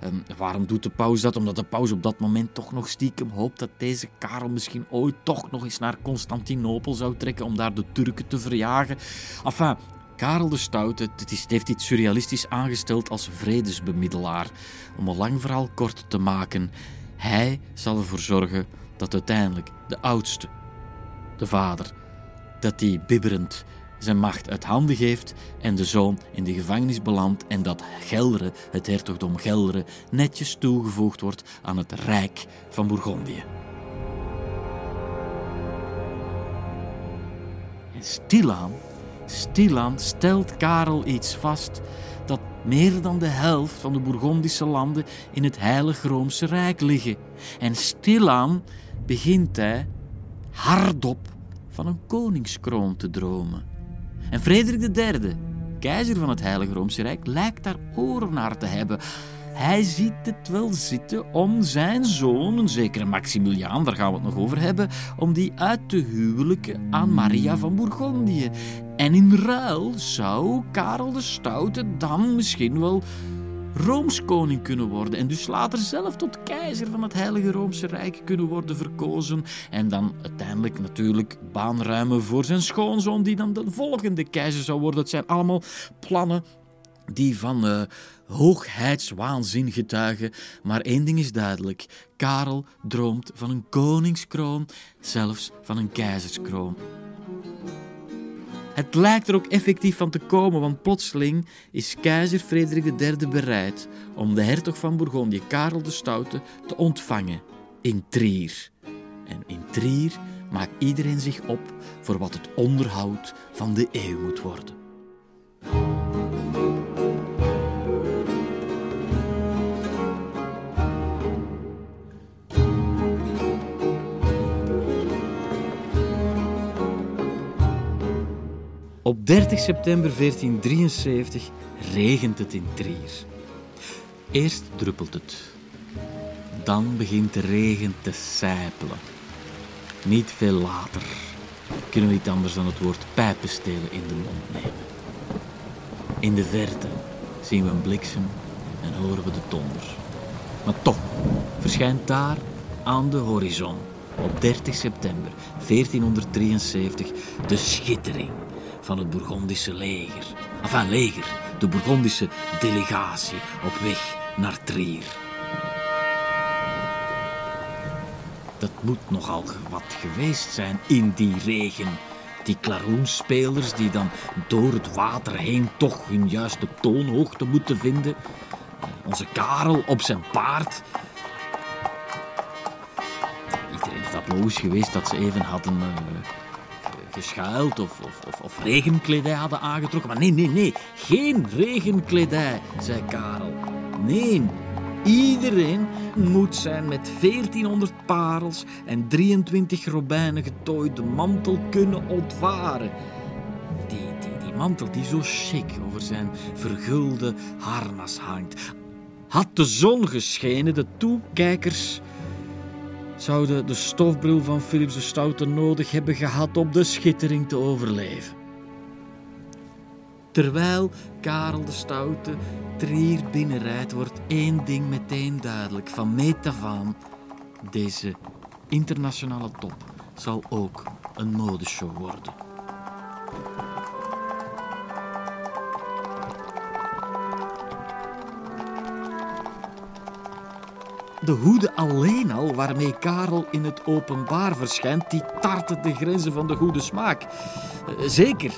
En waarom doet de paus dat? Omdat de paus op dat moment toch nog stiekem hoopt dat deze Karel misschien ooit toch nog eens naar Constantinopel zou trekken om daar de Turken te verjagen. Enfin, Karel de Stoute het is, heeft iets surrealistisch aangesteld als vredesbemiddelaar. Om een lang verhaal kort te maken, hij zal ervoor zorgen dat uiteindelijk de oudste, de vader, dat die bibberend zijn macht uit handen geeft en de zoon in de gevangenis belandt en dat Gelre, het hertogdom Gelre, netjes toegevoegd wordt aan het Rijk van Bourgondië. En stilaan, stilaan stelt Karel iets vast dat meer dan de helft van de Bourgondische landen in het Heilig Roomse Rijk liggen. En stilaan begint hij hardop van een koningskroon te dromen. En Frederik III, keizer van het Heilige Roomse Rijk, lijkt daar oren naar te hebben. Hij ziet het wel zitten om zijn zoon, een zekere Maximiliaan, daar gaan we het nog over hebben, om die uit te huwelijken aan Maria van Bourgondië. En in ruil zou Karel de Stoute dan misschien wel Roomskoning kunnen worden en dus later zelf tot keizer van het Heilige Roomse Rijk kunnen worden verkozen en dan uiteindelijk natuurlijk baan ruimen voor zijn schoonzoon die dan de volgende keizer zou worden. Het zijn allemaal plannen die van uh, hoogheidswaanzin getuigen. Maar één ding is duidelijk: Karel droomt van een koningskroon, zelfs van een keizerskroon. Het lijkt er ook effectief van te komen, want plotseling is keizer Frederik III bereid om de hertog van Bourgondië, Karel de Stoute, te ontvangen in Trier. En in Trier maakt iedereen zich op voor wat het onderhoud van de eeuw moet worden. Op 30 september 1473 regent het in Trier. Eerst druppelt het. Dan begint de regen te sijpelen. Niet veel later kunnen we niet anders dan het woord pijpenstelen in de mond nemen. In de verte zien we een bliksem en horen we de donder. Maar toch verschijnt daar aan de horizon op 30 september 1473 de schittering van het Bourgondische leger. Enfin, leger, de Bourgondische delegatie op weg naar Trier. Dat moet nogal wat geweest zijn in die regen. Die klaroenspelers die dan door het water heen toch hun juiste toonhoogte moeten vinden. Onze Karel op zijn paard. Iedereen is dat logisch geweest dat ze even hadden uh, geschuild of, of, of, regenkledij hadden aangetrokken. Maar nee, nee, nee, geen regenkledij, zei Karel. Nee, iedereen moet zijn met 1400 parels en 23 robijnen getooide mantel kunnen ontvaren. Die, die, die mantel die zo chic over zijn vergulde harnas hangt. Had de zon geschenen, de toekijkers zouden de stofbril van Philips de Stoute nodig hebben gehad om de schittering te overleven. Terwijl Karel de Stoute Trier binnenrijdt, wordt één ding meteen duidelijk. Van meet af aan, deze internationale top zal ook een modeshow worden. De hoede alleen al waarmee Karel in het openbaar verschijnt, die tarten de grenzen van de goede smaak. Eh, zeker,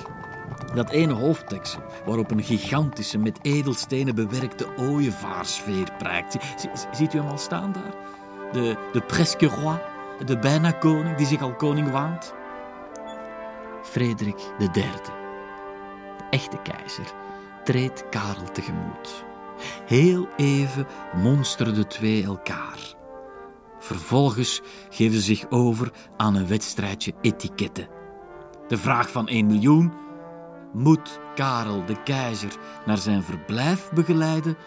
Dat ene hoofddeksel waarop een gigantische met edelstenen bewerkte ooievaarsfeer prijkt. ziet u hem al staan daar? De, de presque roi, de bijna koning die zich al koning waant? Frederik III, de echte keizer, treedt Karel tegemoet. Heel even monsteren de twee elkaar. Vervolgens geven ze zich over aan een wedstrijdje etiketten. De vraag van 1 miljoen: moet Karel de keizer naar zijn verblijf begeleiden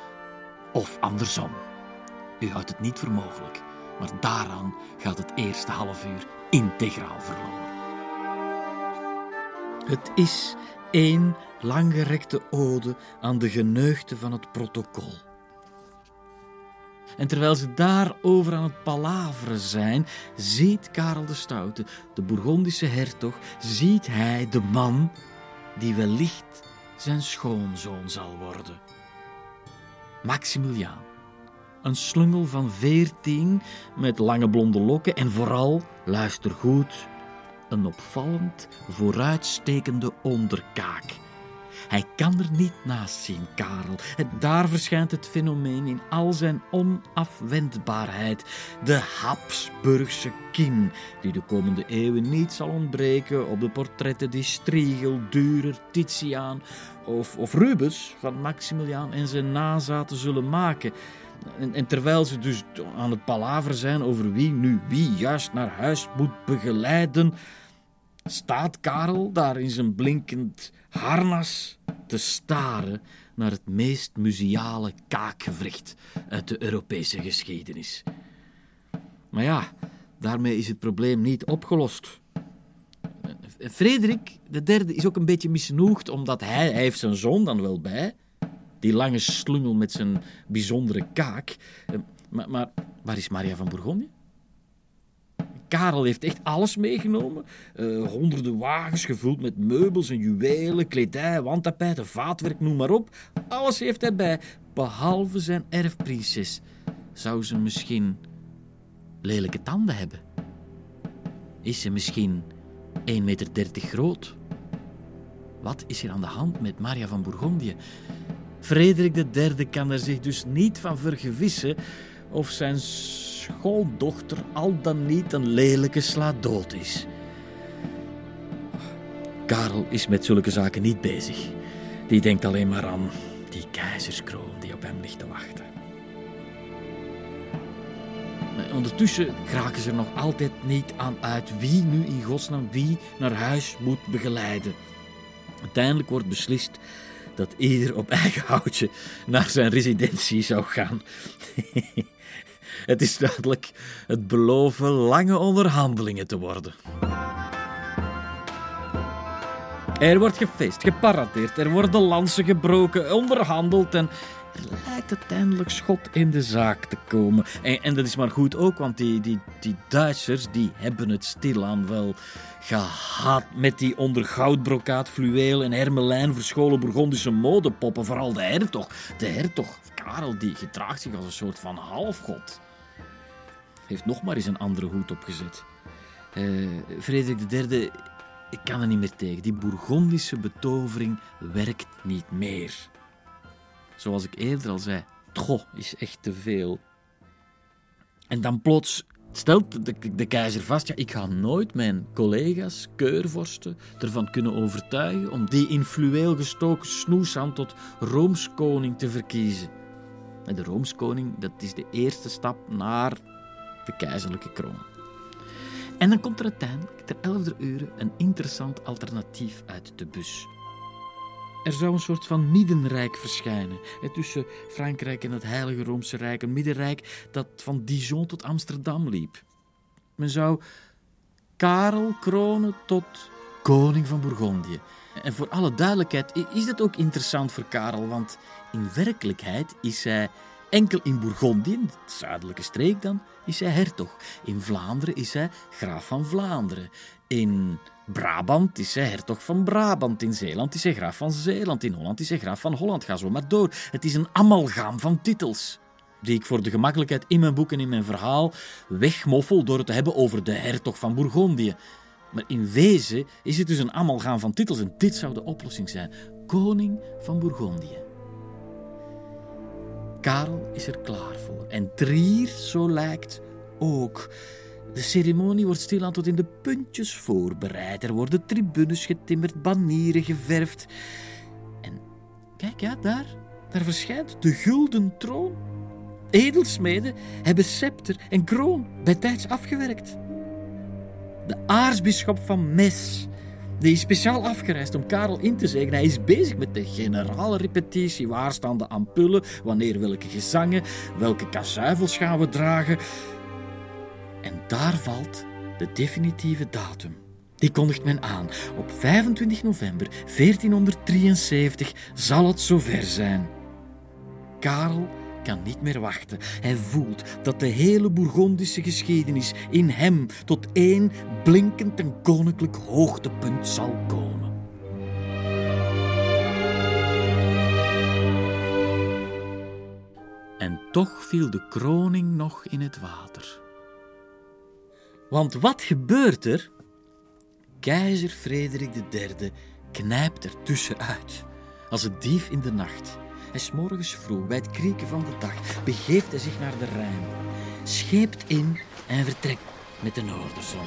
of andersom? U houdt het niet voor mogelijk, maar daaraan gaat het eerste half uur integraal verloren. Het is één langgerekte ode aan de geneugten van het protocol. En terwijl ze daarover aan het palaveren zijn, ziet Karel de Stoute, de Bourgondische hertog, ziet hij de man die wellicht zijn schoonzoon zal worden. Maximiliaan, een slungel van veertien met lange blonde lokken en vooral, luister goed, een opvallend vooruitstekende onderkaak hij kan er niet naast zien, Karel. En daar verschijnt het fenomeen in al zijn onafwendbaarheid. De Habsburgse kin, die de komende eeuwen niet zal ontbreken op de portretten die Striegel, Dürer, Titiaan of, of Rubens van Maximiliaan en zijn nazaten zullen maken. En, en, terwijl ze dus aan het palaver zijn over wie nu wie juist naar huis moet begeleiden, staat Karel daar in zijn blinkend harnas te staren naar het meest museale kaakgewricht uit de Europese geschiedenis. Maar ja, daarmee is het probleem niet opgelost. Frederik de derde is ook een beetje misnoegd, omdat hij, heeft zijn zoon dan wel bij, die lange slungel met zijn bijzondere kaak. Maar, maar waar is Maria van Bourgogne? Karel heeft echt alles meegenomen. Uh, honderden wagens gevuld met meubels en juwelen, kledij, wandtapijten, vaatwerk, noem maar op. Alles heeft hij bij, behalve zijn erfprinses. Zou ze misschien lelijke tanden hebben? Is ze misschien 1,30 meter groot? Wat is er aan de hand met Maria van Bourgondië? Frederik III kan er zich dus niet van vergewissen of zijn schoondochter al dan niet een lelijke sla dood is. Karel is met zulke zaken niet bezig. Die denkt alleen maar aan die keizerskroon die op hem ligt te wachten. ondertussen geraken ze er nog altijd niet aan uit wie nu in godsnaam wie naar huis moet begeleiden. Uiteindelijk wordt beslist dat ieder op eigen houtje naar zijn residentie zou gaan. Het is duidelijk het beloven lange onderhandelingen te worden. Er wordt gefeest, geparadeerd, er worden lansen gebroken, onderhandeld en er lijkt uiteindelijk schot in de zaak te komen. En, en dat is maar goed ook, want die, die, die Duitsers die hebben het stilaan wel gehad met die onder goudbrokaat, fluweel en hermelijn verscholen Burgondische modepoppen. Vooral de hertog. De hertog, Karel, die gedraagt zich als een soort van halfgod heeft nog maar eens een andere hoed opgezet. Uh, Frederik III, ik kan er niet meer tegen. Die Bourgondische betovering werkt niet meer. Zoals ik eerder al zei, tro is echt te veel. En dan plots stelt de, de, keizer vast: ja, ik ga nooit mijn collega's, keurvorsten, ervan kunnen overtuigen om die in fluweel gestoken snoeshand tot roomskoning te verkiezen. En de roomskoning, dat is de eerste stap naar de keizerlijke kroon. En dan komt er uiteindelijk ter 11 uur een interessant alternatief uit de bus. Er zou een soort van middenrijk verschijnen, tussen Frankrijk en het Heilige Roomse Rijk. Een middenrijk dat van Dijon tot Amsterdam liep. Men zou Karel kronen tot koning van Bourgondië. En voor alle duidelijkheid is dat ook interessant voor Karel, want in werkelijkheid is hij Enkel in Bourgondië, de zuidelijke streek dan, is hij hertog. In Vlaanderen is hij graaf van Vlaanderen. In Brabant is hij hertog van Brabant. In Zeeland is hij graaf van Zeeland. In Holland is hij graaf van Holland. Ga zo maar door. Het is een amalgaam van titels. Die ik voor de gemakkelijkheid in mijn boek en in mijn verhaal wegmoffel door het te hebben over de hertog van Bourgondië. Maar in wezen is het dus een amalgaam van titels en dit zou de oplossing zijn. Koning van Bourgondië. Karel is er klaar voor en Trier, zo lijkt, ook. De ceremonie wordt stilaan tot in de puntjes voorbereid. Er worden tribunes getimmerd, banieren geverfd. En kijk, ja, daar, daar verschijnt de gulden troon. Edelsmeden hebben scepter en kroon bij tijds afgewerkt. De aartsbisschop van Mes, die is speciaal afgereisd om Karel in te zegenen. Hij is bezig met de generale repetitie. Waar staan de ampullen? Wanneer welke gezangen? Welke kazuivels gaan we dragen? En daar valt de definitieve datum. Die kondigt men aan. Op 25 november 1473 zal het zover zijn. Karel kan niet meer wachten. Hij voelt dat de hele Bourgondische geschiedenis in hem tot één blinkend en koninklijk hoogtepunt zal komen. En toch viel de kroning nog in het water. Want wat gebeurt er? Keizer Frederik III knijpt er tussenuit, als een dief in de nacht. En s'morgens vroeg, bij het krieken van de dag, begeeft hij zich naar de Rijn, scheept in en vertrekt met de noorderzon.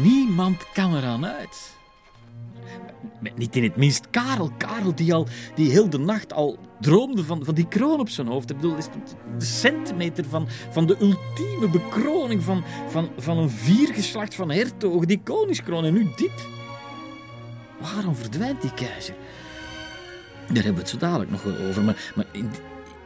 Niemand kan eraan uit. Niet in het minst Karel. Karel die al die heel de nacht al droomde van, van die kroon op zijn hoofd. Ik bedoel, is de centimeter van, van de ultieme bekroning van, van, van een viergeslacht van hertogen, die koningskroon. En nu dit. Waarom verdwijnt die keizer? Daar hebben we het zo dadelijk nog wel over. Maar, maar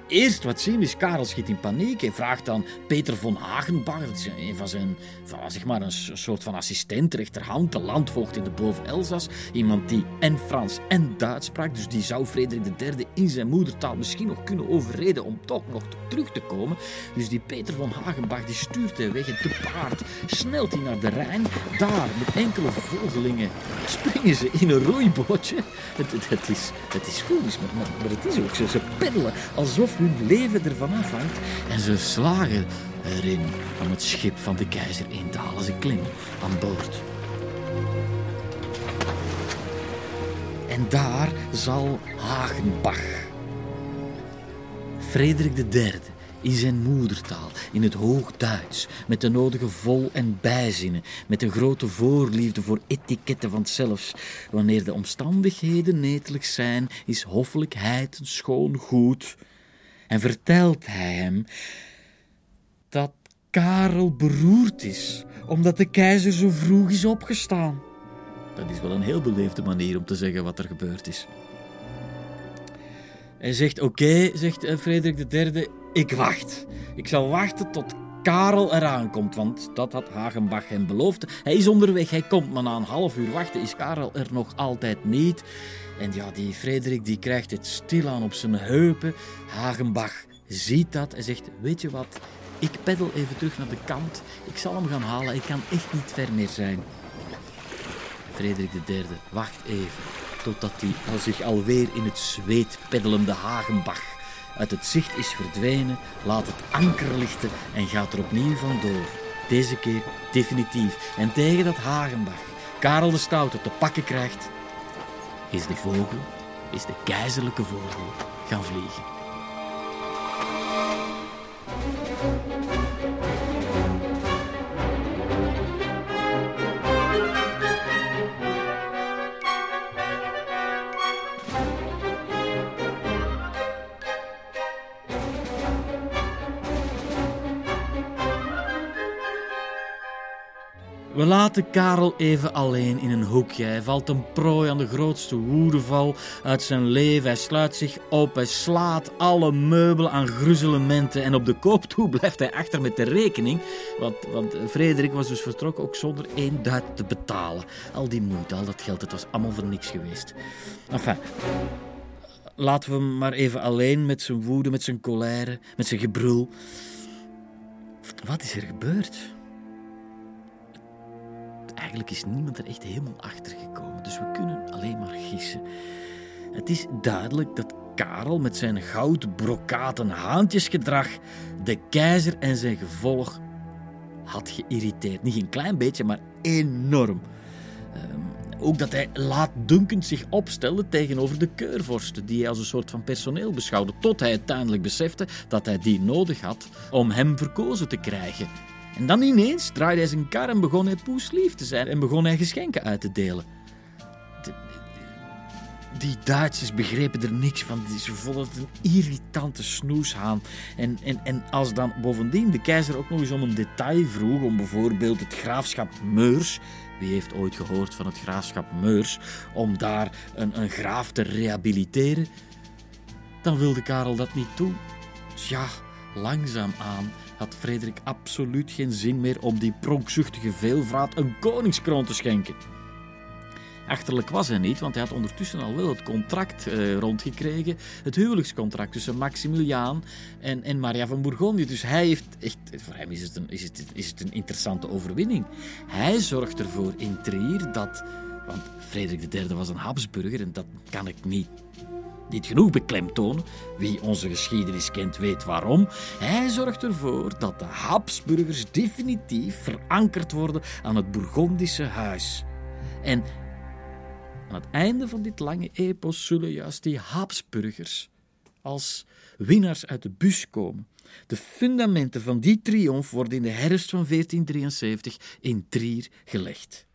Eerst wat zien is Karel schiet in paniek. Hij vraagt dan Peter von Hagenbach, een van zijn, van, zeg maar een soort van assistent, rechterhand, de landvoogd in de Boven-Elzas. Iemand die en Frans en Duits sprak, dus die zou Frederik III in zijn moedertaal misschien nog kunnen overreden om toch nog terug te komen. Dus die Peter von Hagenbach die stuurt hij weg en te paard snelt hij naar de Rijn. Daar, met enkele volgelingen, springen ze in een roeibootje. Het, het, is, het is maar, maar, het is ook zo. Ze peddelen alsof hun leven ervan afhangt. En ze slagen erin om het schip van de keizer in te halen. Ze klimmen aan boord. En daar zal Hagenbach, Frederik III, in zijn moedertaal, in het Hoogduits, met de nodige vol- en bijzinnen, met een grote voorliefde voor etiketten van zelfs. Wanneer de omstandigheden netelijk zijn, is hoffelijkheid een schoon goed en vertelt hij hem dat Karel beroerd is omdat de keizer zo vroeg is opgestaan. Dat is wel een heel beleefde manier om te zeggen wat er gebeurd is. Hij zegt: Oké, zegt eh, Frederik III, ik wacht. Ik zal wachten tot Karel eraan komt, want dat had Hagenbach hem beloofd. Hij is onderweg, hij komt, maar na een half uur wachten is Karel er nog altijd niet. En ja, die Frederik die krijgt het stilaan op zijn heupen. Hagenbach ziet dat en zegt, weet je wat, ik peddel even terug naar de kant. Ik zal hem gaan halen, ik kan echt niet ver meer zijn. Frederik III wacht even, totdat hij zich alweer in het zweet peddelende Hagenbach uit het zicht is verdwenen, laat het anker lichten en gaat er opnieuw vandoor. Deze keer definitief. En tegen dat Hagenbach Karel de Stoute te pakken krijgt, is de vogel, is de keizerlijke vogel gaan vliegen. We laten Karel even alleen in een hoekje. Hij valt een prooi aan de grootste woedeval uit zijn leven. Hij sluit zich op, hij slaat alle meubelen aan gruzelementen. En op de koop toe blijft hij achter met de rekening. Want, want Frederik was dus vertrokken ook zonder één duit te betalen. Al die moeite, al dat geld, het was allemaal voor niks geweest. Enfin, laten we hem maar even alleen met zijn woede, met zijn colère, met zijn gebrul. Wat is er gebeurd? Eigenlijk is niemand er echt helemaal achter gekomen, dus we kunnen alleen maar gissen. Het is duidelijk dat Karel met zijn goudbrokaten haantjesgedrag de keizer en zijn gevolg had geïrriteerd. Niet een klein beetje, maar enorm. Ehm, ook dat hij laatdunkend zich opstelde tegenover de keurvorsten, die hij als een soort van personeel beschouwde, tot hij uiteindelijk besefte dat hij die nodig had om hem verkozen te krijgen. En dan ineens draaide hij zijn kar en begon hij poeslief te zijn en begon hij geschenken uit te delen. die Duitsers begrepen er niks van. Ze vonden het een irritante snoeshaan. En, en, en als dan bovendien de keizer ook nog eens om een detail vroeg, om bijvoorbeeld het graafschap Meurs, wie heeft ooit gehoord van het graafschap Meurs, om daar een, een graaf te rehabiliteren, dan wilde Karel dat niet doen. Tja, langzaamaan had Frederik absoluut geen zin meer om die pronkzuchtige veelvraat een koningskroon te schenken. Achterlijk was hij niet, want hij had ondertussen al wel het contract eh, rondgekregen. Het huwelijkscontract tussen Maximiliaan en, en Maria van Bourgondië. Dus hij heeft echt, voor hem is het, een, is, het, is het een interessante overwinning. Hij zorgt ervoor in Trier dat, want Frederik III was een Habsburger en dat kan ik niet niet genoeg beklemtonen. Wie onze geschiedenis kent weet waarom. Hij zorgt ervoor dat de Habsburgers definitief verankerd worden aan het Bourgondische huis. En aan het einde van dit lange epos zullen juist die Habsburgers als winnaars uit de bus komen. De fundamenten van die triomf worden in de herfst van 1473 in Trier gelegd.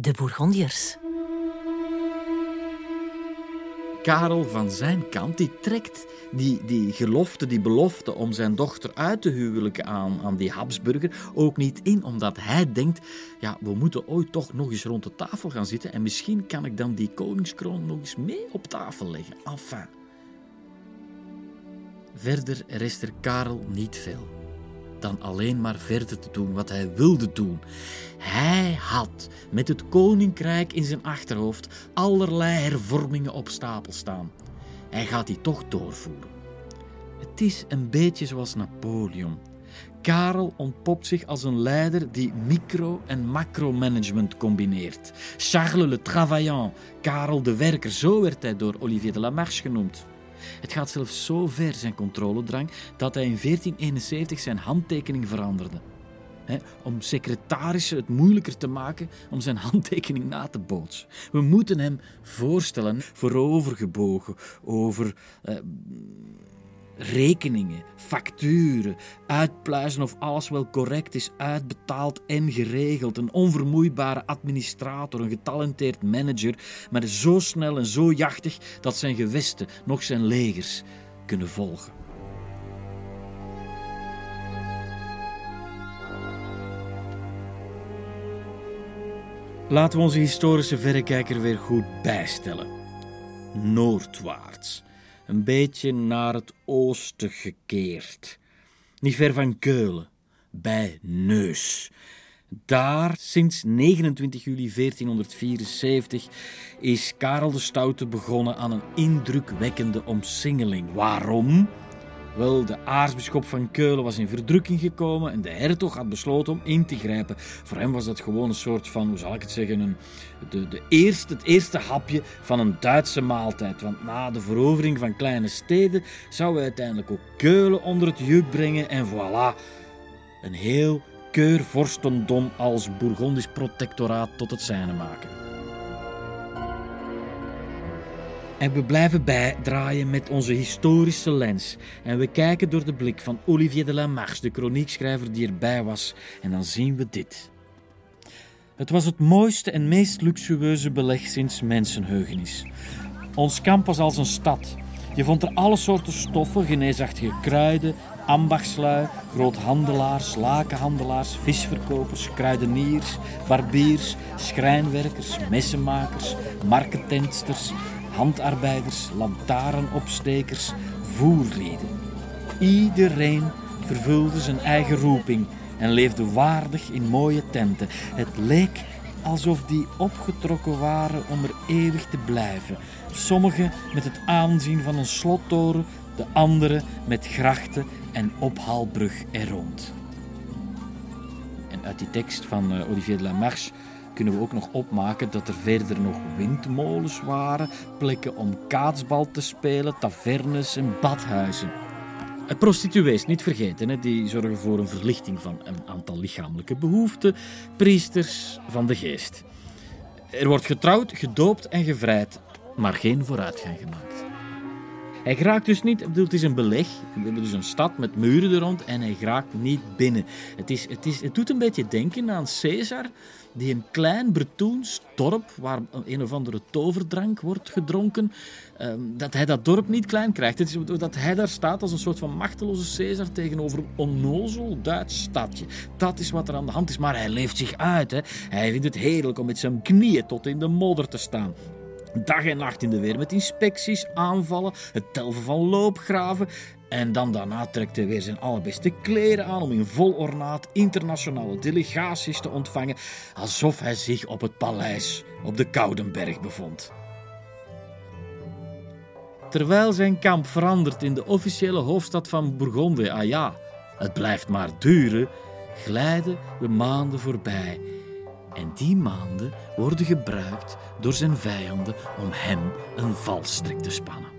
De Bourgondiërs. Karel van zijn kant, die trekt die, die gelofte, die belofte om zijn dochter uit te huwelijken aan, aan die Habsburger ook niet in, omdat hij denkt, ja, we moeten ooit toch nog eens rond de tafel gaan zitten en misschien kan ik dan die koningskroon nog eens mee op tafel leggen. Enfin. Verder rest er Karel niet veel dan alleen maar verder te doen wat hij wilde doen. Hij had met het koninkrijk in zijn achterhoofd allerlei hervormingen op stapel staan. Hij gaat die toch doorvoeren. Het is een beetje zoals Napoleon. Karel ontpopt zich als een leider die micro- en macromanagement combineert. Charles le Travaillant, Karel de Werker, zo werd hij door Olivier de Lamarche genoemd. Het gaat zelfs zo ver, zijn controledrang, dat hij in 1471 zijn handtekening veranderde. om secretarissen het moeilijker te maken om zijn handtekening na te bootsen. We moeten hem voorstellen voorovergebogen over eh, rekeningen, facturen, uitpluizen of alles wel correct is uitbetaald en geregeld. Een onvermoeibare administrator, een getalenteerd manager, maar zo snel en zo jachtig dat zijn gewesten, nog zijn legers, kunnen volgen. Laten we onze historische verrekijker weer goed bijstellen. Noordwaarts een beetje naar het oosten gekeerd. Niet ver van Keulen, bij Neus. Daar, sinds 29 juli 1474, is Karel de Stoute begonnen aan een indrukwekkende omsingeling. Waarom? Wel, de aartsbisschop van Keulen was in verdrukking gekomen en de hertog had besloten om in te grijpen. Voor hem was dat gewoon een soort van, hoe zal ik het zeggen, een, de, de eerste, het eerste hapje van een Duitse maaltijd. Want na de verovering van kleine steden zou hij uiteindelijk ook Keulen onder het juk brengen en voilà, een heel keurvorstendom als Bourgondisch protectoraat tot het zijne maken. En we blijven bijdraaien met onze historische lens. En we kijken door de blik van Olivier de Lamarche, de chroniekschrijver die erbij was. En dan zien we dit. Het was het mooiste en meest luxueuze beleg sinds mensenheugenis. Ons kamp was als een stad. Je vond er alle soorten stoffen, geneesachtige kruiden, ambachtslui, groothandelaars, lakenhandelaars, visverkopers, kruideniers, barbiers, schrijnwerkers, messenmakers, marketentsters, handarbeiders, lantaarnopstekers, voerlieden. Iedereen vervulde zijn eigen roeping en leefde waardig in mooie tenten. Het leek alsof die opgetrokken waren om er eeuwig te blijven. Sommigen met het aanzien van een slottoren, de anderen met grachten en ophaalbrug er rond. En uit die tekst van eh, Olivier de Lamarche kunnen we ook nog opmaken dat er verder nog windmolens waren, plekken om kaatsbal te spelen, tavernes en badhuizen. Prostituees, niet vergeten, die zorgen voor een verlichting van een aantal lichamelijke behoeften. Priesters van de geest. Er wordt getrouwd, gedoopt en gevrijd, maar geen vooruitgang gemaakt. Hij geraakt dus niet, bedoel, het is een beleg. Dus een stad met muren er rond en hij geraakt niet binnen. Het, is, het, is, het doet een beetje denken aan Caesar, die een klein Bretoens dorp, waar een of andere toverdrank wordt gedronken, ehm, dat hij dat dorp niet klein krijgt. Het is dat hij daar staat als een soort van machteloze Caesar tegenover een onnozel Duits stadje. Dat is wat er aan de hand is, maar hij leeft zich uit. Hè. Hij vindt het heerlijk om met zijn knieën tot in de modder te staan. Dag en nacht in de weer met inspecties, aanvallen, het telven van loopgraven. En dan daarna trekt hij weer zijn allerbeste kleren aan om in vol ornaat internationale delegaties te ontvangen, alsof hij zich op het paleis op de Koudenberg bevond. Terwijl zijn kamp verandert in de officiële hoofdstad van Bourgondië, ah ja, het blijft maar duren, glijden de maanden voorbij en die maanden worden gebruikt door zijn vijanden om hem een valstrik te spannen.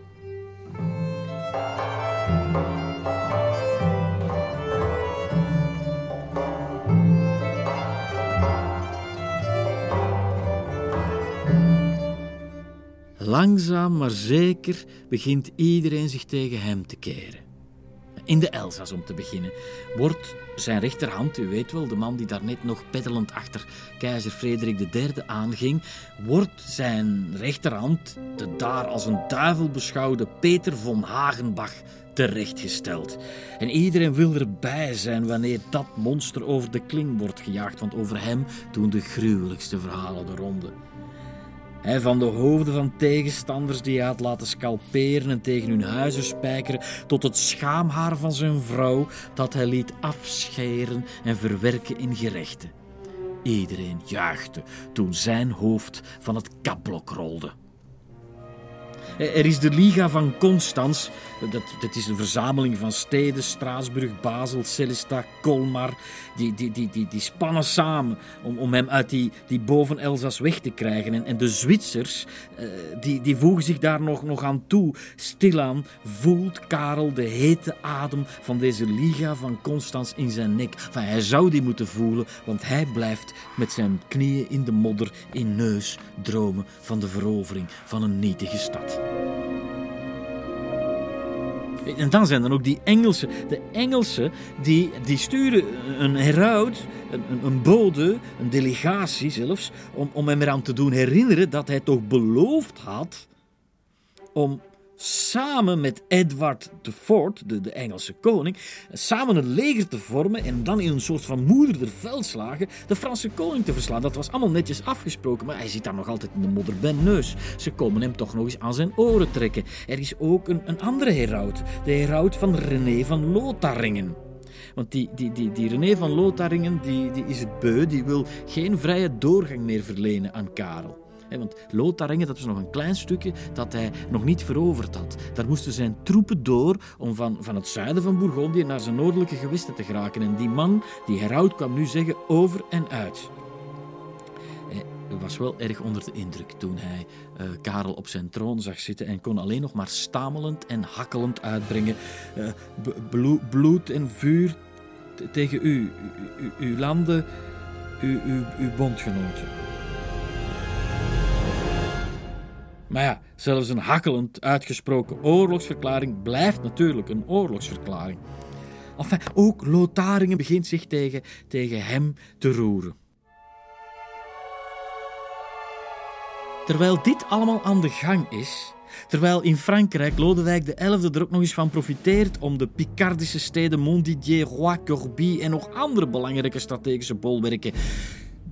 Langzaam maar zeker begint iedereen zich tegen hem te keren. In de Elzas om te beginnen wordt zijn rechterhand, u weet wel, de man die daarnet nog peddelend achter keizer Frederik III aanging, wordt zijn rechterhand, de daar als een duivel beschouwde Peter von Hagenbach, terechtgesteld. En iedereen wil erbij zijn wanneer dat monster over de kling wordt gejaagd, want over hem doen de gruwelijkste verhalen de ronde. Hij van de hoofden van tegenstanders die hij had laten scalperen en tegen hun huizen spijkeren, tot het schaamhaar van zijn vrouw dat hij liet afscheren en verwerken in gerechten. Iedereen juichte toen zijn hoofd van het kapblok rolde. Er is de Liga van Constans. Dat, dat is een verzameling van steden, Straatsburg, Basel, Celesta, Colmar. Die, die, die, die, die spannen samen om, om hem uit die, die boven Elzas weg te krijgen. En, en de Zwitsers, eh, die, die voegen zich daar nog, nog aan toe. Stilaan voelt Karel de hete adem van deze Liga van Constans in zijn nek. Enfin, hij zou die moeten voelen, want hij blijft met zijn knieën in de modder in neus dromen van de verovering van een nietige stad. En dan zijn er ook die Engelsen. De Engelsen die, die sturen een heraut, een, een bode, een delegatie zelfs, om, om hem eraan te doen herinneren dat hij toch beloofd had om samen met Edward IV, de, de Engelse koning, samen een leger te vormen en dan in een soort van moeder veldslagen de Franse koning te verslaan. Dat was allemaal netjes afgesproken, maar hij zit daar nog altijd in de modder bij neus. Ze komen hem toch nog eens aan zijn oren trekken. Er is ook een, een andere heraut, de heraut van René van Lotharingen. Want die, die, die, die René van Lotharingen die, die is het beu, die wil geen vrije doorgang meer verlenen aan Karel. Want Lotharingen, dat was nog een klein stukje dat hij nog niet veroverd had. Daar moesten zijn troepen door om van, van het zuiden van Bourgondië naar zijn noordelijke gewesten te geraken. En die man, die heraut, kwam nu zeggen over en uit. Hij was wel erg onder de indruk toen hij uh, Karel op zijn troon zag zitten en kon alleen nog maar stamelend en hakkelend uitbrengen: uh, bloed en vuur tegen u, uw landen, uw bondgenoten. Maar ja, zelfs een hakkelend uitgesproken oorlogsverklaring blijft natuurlijk een oorlogsverklaring. Enfin, ook Lotharingen begint zich tegen, tegen hem te roeren. Terwijl dit allemaal aan de gang is, terwijl in Frankrijk Lodewijk XI er ook nog eens van profiteert om de Picardische steden Montdidier, Roy, Corbie en nog andere belangrijke strategische bolwerken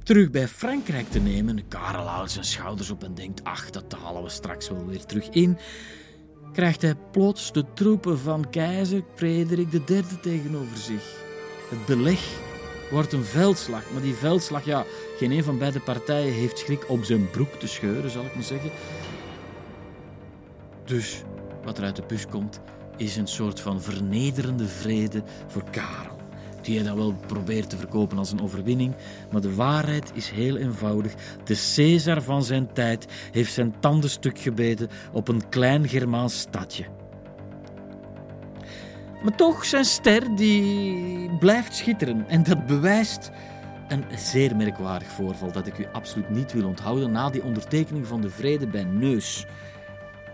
terug bij Frankrijk te nemen. Karel houdt zijn schouders op en denkt: ach, dat halen we straks wel weer terug in. Krijgt hij plots de troepen van keizer Frederik III tegenover zich. Het beleg wordt een veldslag, maar die veldslag, ja, geen een van beide partijen heeft schrik om zijn broek te scheuren, zal ik maar zeggen. Dus wat er uit de bus komt, is een soort van vernederende vrede voor Karel die hij dan wel probeert te verkopen als een overwinning. Maar de waarheid is heel eenvoudig. De Caesar van zijn tijd heeft zijn tanden stuk gebeten op een klein Germaans stadje. Maar toch, zijn ster die blijft schitteren. En dat bewijst een zeer merkwaardig voorval dat ik u absoluut niet wil onthouden na die ondertekening van de vrede bij Neus.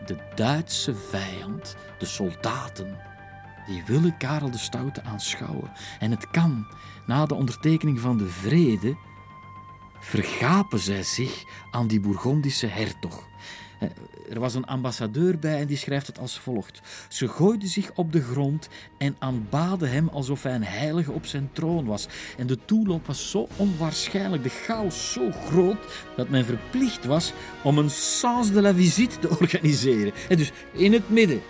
De Duitse vijand, de soldaten, die willen Karel de Stoute aanschouwen. En het kan, na de ondertekening van de vrede, vergapen zij zich aan die Bourgondische hertog. Eh, er was een ambassadeur bij en die schrijft het als volgt. Ze gooiden zich op de grond en aanbaden hem alsof hij een heilige op zijn troon was. En de toeloop was zo onwaarschijnlijk, de chaos zo groot, dat men verplicht was om een sens de la visite te organiseren. En dus in het midden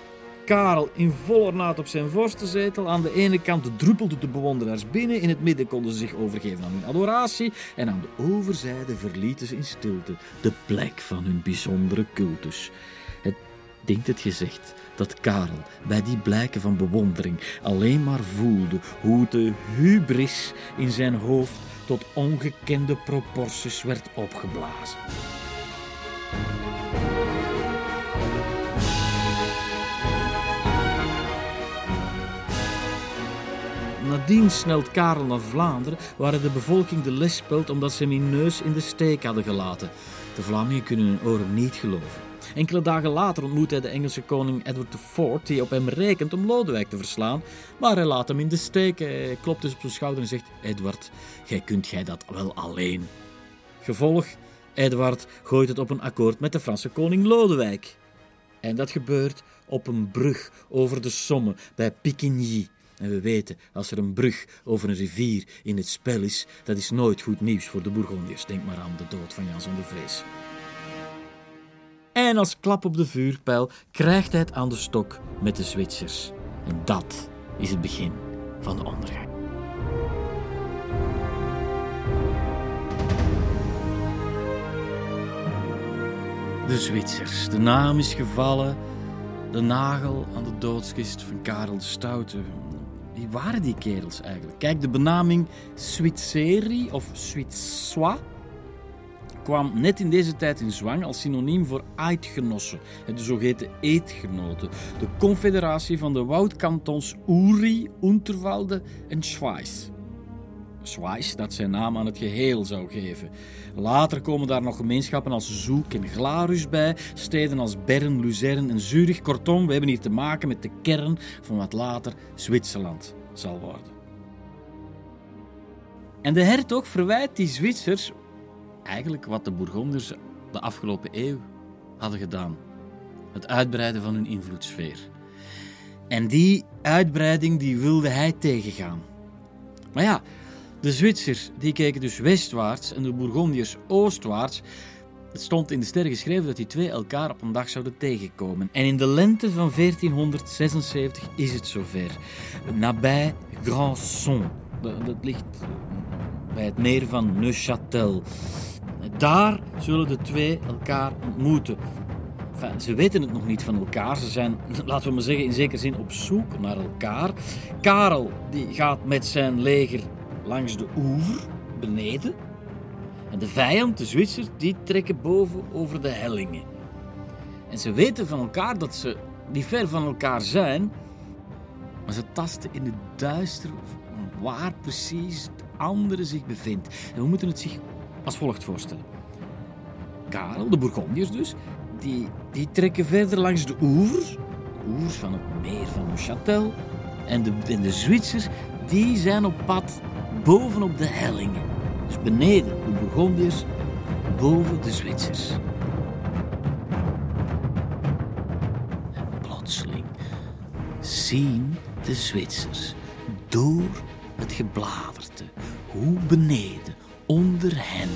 Karel in volle ornaat op zijn vorstenzetel. Aan de ene kant druppelden de bewonderaars binnen. In het midden konden ze zich overgeven aan hun adoratie. En aan de overzijde verlieten ze in stilte de plek van hun bijzondere cultus. Het denkt het gezegd dat Karel bij die blijken van bewondering alleen maar voelde hoe de hubris in zijn hoofd tot ongekende proporties werd opgeblazen. Nadien snelt Karel naar Vlaanderen, waar de bevolking de les speelt omdat ze hem in neus in de steek hadden gelaten. De Vlamingen kunnen hun oren niet geloven. Enkele dagen later ontmoet hij de Engelse koning Edward IV, die op hem rekent om Lodewijk te verslaan. Maar hij laat hem in de steek. Hij klopt dus op zijn schouder en zegt: Edward, jij kunt jij dat wel alleen. Gevolg: Edward gooit het op een akkoord met de Franse koning Lodewijk. En dat gebeurt op een brug over de Somme bij Picquigny. En we weten, als er een brug over een rivier in het spel is, dat is nooit goed nieuws voor de Bourgondiërs. Denk maar aan de dood van Jan zonder vrees. En als klap op de vuurpijl krijgt hij het aan de stok met de Zwitsers. En dat is het begin van de ondergang. De Zwitsers. De naam is gevallen. De nagel aan de doodskist van Karel de Stoute. Wie waren die kerels eigenlijk? Kijk, de benaming Zwitseri of Zwitsois kwam net in deze tijd in zwang als synoniem voor eidgenossen, de zogeheten eedgenoten, de confederatie van de woudkantons Uri, Unterwalde en Schweiz. Schweiz dat zijn naam aan het geheel zou geven. Later komen daar nog gemeenschappen als Zoek en Glarus bij, steden als Bern, Luzern en Zurich. Kortom, we hebben hier te maken met de kern van wat later Zwitserland zal worden. En de hertog verwijt die Zwitsers eigenlijk wat de Bourgonders de afgelopen eeuw hadden gedaan: het uitbreiden van hun invloedssfeer. En die uitbreiding die wilde hij tegengaan. Maar ja, de Zwitsers die keken dus westwaarts en de Bourgondiërs oostwaarts. Het stond in de sterren geschreven dat die twee elkaar op een dag zouden tegenkomen. En in de lente van 1476 is het zover. Nabij Grandson. Dat ligt bij het meer van Neuchâtel. Daar zullen de twee elkaar ontmoeten. Enfin, ze weten het nog niet van elkaar. Ze zijn, laten we maar zeggen, in zekere zin op zoek naar elkaar. Karel die gaat met zijn leger langs de oever, beneden. En de vijand, de Zwitsers, die trekken boven over de hellingen. En ze weten van elkaar dat ze niet ver van elkaar zijn, maar ze tasten in het duister waar precies de andere zich bevindt. En we moeten het zich als volgt voorstellen. Karel, de Bourgondiërs dus, die, die trekken verder langs de oevers, de oevers van het meer van Neuchâtel. En de, en de Zwitsers, die zijn op pad bovenop de hellingen. Dus beneden de Bourgondiërs, boven de Zwitsers. En plotseling zien de Zwitsers door het gebladerte hoe beneden onder hen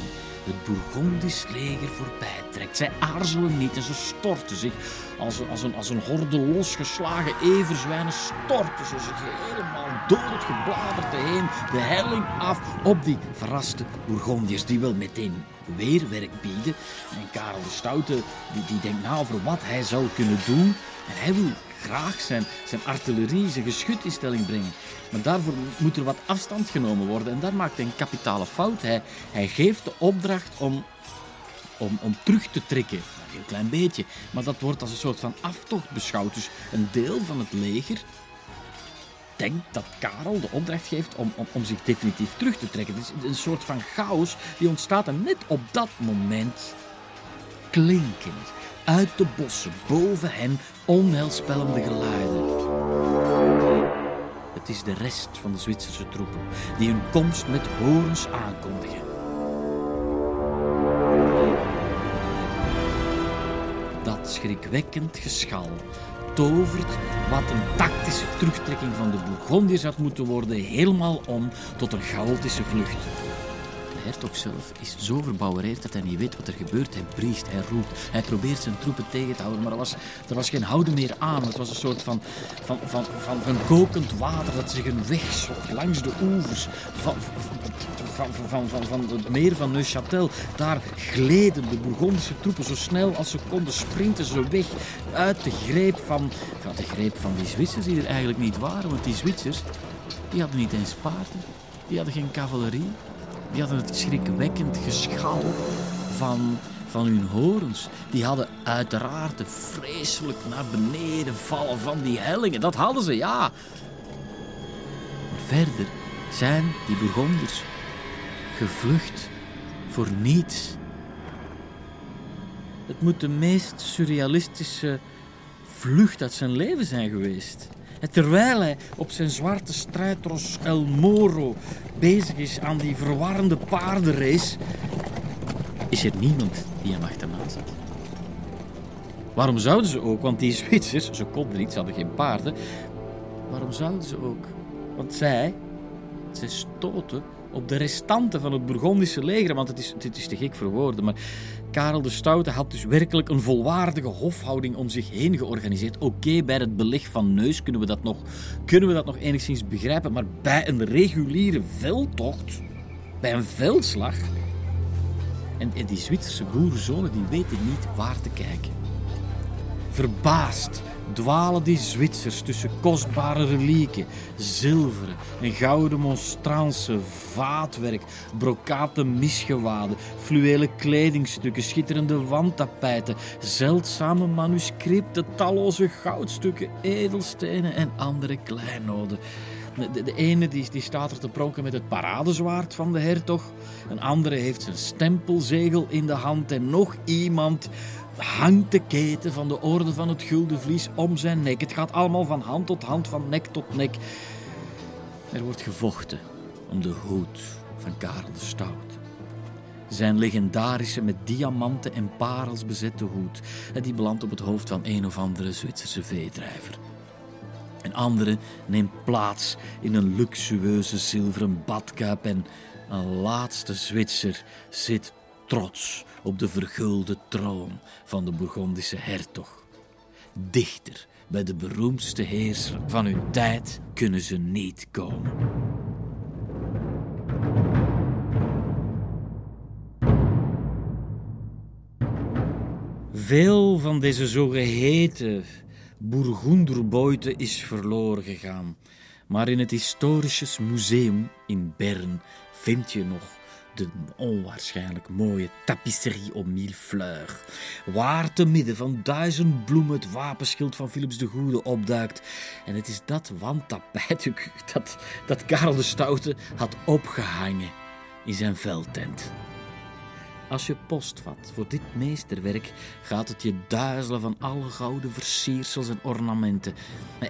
het Bourgondisch leger voorbij trekt. Zij aarzelen niet en ze storten zich als als een, als een horde losgeslagen everzwijnen, storten ze zich helemaal door het gebladerte heen, de helling af op die verraste Bourgondiërs die wel meteen weerwerk bieden. En Karel de Stoute die, die denkt na over wat hij zou kunnen doen. En hij wil graag zijn, zijn artillerie, zijn geschut in stelling brengen. Maar daarvoor moet er wat afstand genomen worden. En daar maakt hij een kapitale fout. Hij, hij geeft de opdracht om, om, om terug te trekken. Een heel klein beetje. Maar dat wordt als een soort van aftocht beschouwd. Dus een deel van het leger denkt dat Karel de opdracht geeft om, om, om zich definitief terug te trekken. Het is een soort van chaos die ontstaat en net op dat moment klinken uit de bossen boven hen onheilspellende geluiden. Het is de rest van de Zwitserse troepen die hun komst met horens aankondigen. Dat schrikwekkend geschal tovert wat een tactische terugtrekking van de Bourgondiërs had moeten worden helemaal om tot een chaotische vlucht hertog zelf is zo verbouwereerd dat hij niet weet wat er gebeurt. Hij briest, hij roept, hij probeert zijn troepen tegen te houden, maar er was, er was geen houden meer aan. Het was een soort van, van, van, van, van kokend water dat zich een weg zocht langs de oevers van, van, van, van, van het meer van Neuchâtel. Daar gleden de Bourgondische troepen zo snel als ze konden sprinten ze weg uit de greep van, van, de greep van die Zwitsers die er eigenlijk niet waren. Want die Zwitsers die hadden niet eens paarden, die hadden geen cavalerie, die hadden het schrikwekkend geschal van, van hun horens. Die hadden uiteraard de vreselijk naar beneden vallen van die hellingen. Dat hadden ze, ja. Maar verder zijn die Bourgonders gevlucht voor niets. Het moet de meest surrealistische vlucht uit zijn leven zijn geweest. En terwijl hij op zijn zwarte strijdros El Moro bezig is aan die verwarrende paardenrace, is er niemand die hem achterna zit. Waarom zouden ze ook? Want die Zwitsers, ze konden niet, ze hadden geen paarden. Waarom zouden ze ook? Want zij, zij stoten op de restanten van het Burgondische leger. Want het is, dit is te gek voor woorden, maar Karel de Stoute had dus werkelijk een volwaardige hofhouding om zich heen georganiseerd. Oké, bij het beleg van Neus kunnen we, dat nog, kunnen we dat nog enigszins begrijpen, maar bij een reguliere veldtocht, bij een veldslag... En, en die Zwitserse boerenzonen die weten niet waar te kijken. Verbaasd dwalen die Zwitsers tussen kostbare relieken, zilveren en gouden monstransen, vaatwerk, brokaten misgewaden, fluwelen kledingstukken, schitterende wandtapijten, zeldzame manuscripten, talloze goudstukken, edelstenen en andere kleinoden. De, ene die, die staat er te pronken met het paradezwaard van de hertog. Een andere heeft zijn stempelzegel in de hand. En nog iemand hangt de keten van de orde van het gulden vlies om zijn nek. Het gaat allemaal van hand tot hand, van nek tot nek. Er wordt gevochten om de hoed van Karel de Stout. Zijn legendarische met diamanten en parels bezette hoed. Die belandt op het hoofd van een of andere Zwitserse veedrijver. Een andere neemt plaats in een luxueuze zilveren badkuip en een laatste Zwitser zit trots op de vergulde troon van de Bourgondische hertog. Dichter bij de beroemdste heerser van hun tijd kunnen ze niet komen. Veel van deze zogeheten Bourgonderbeute is verloren gegaan. Maar in het Historisches Museum in Bern vind je nog de onwaarschijnlijk mooie tapisserie om mille fleurs, waar te midden van duizend bloemen het wapenschild van Philips de Goede opduikt. En het is dat wandtapijt dat, dat Karel de Stoute had opgehangen in zijn veldtent. Als je post vat voor dit meesterwerk, gaat het je duizelen van alle gouden versiersels en ornamenten.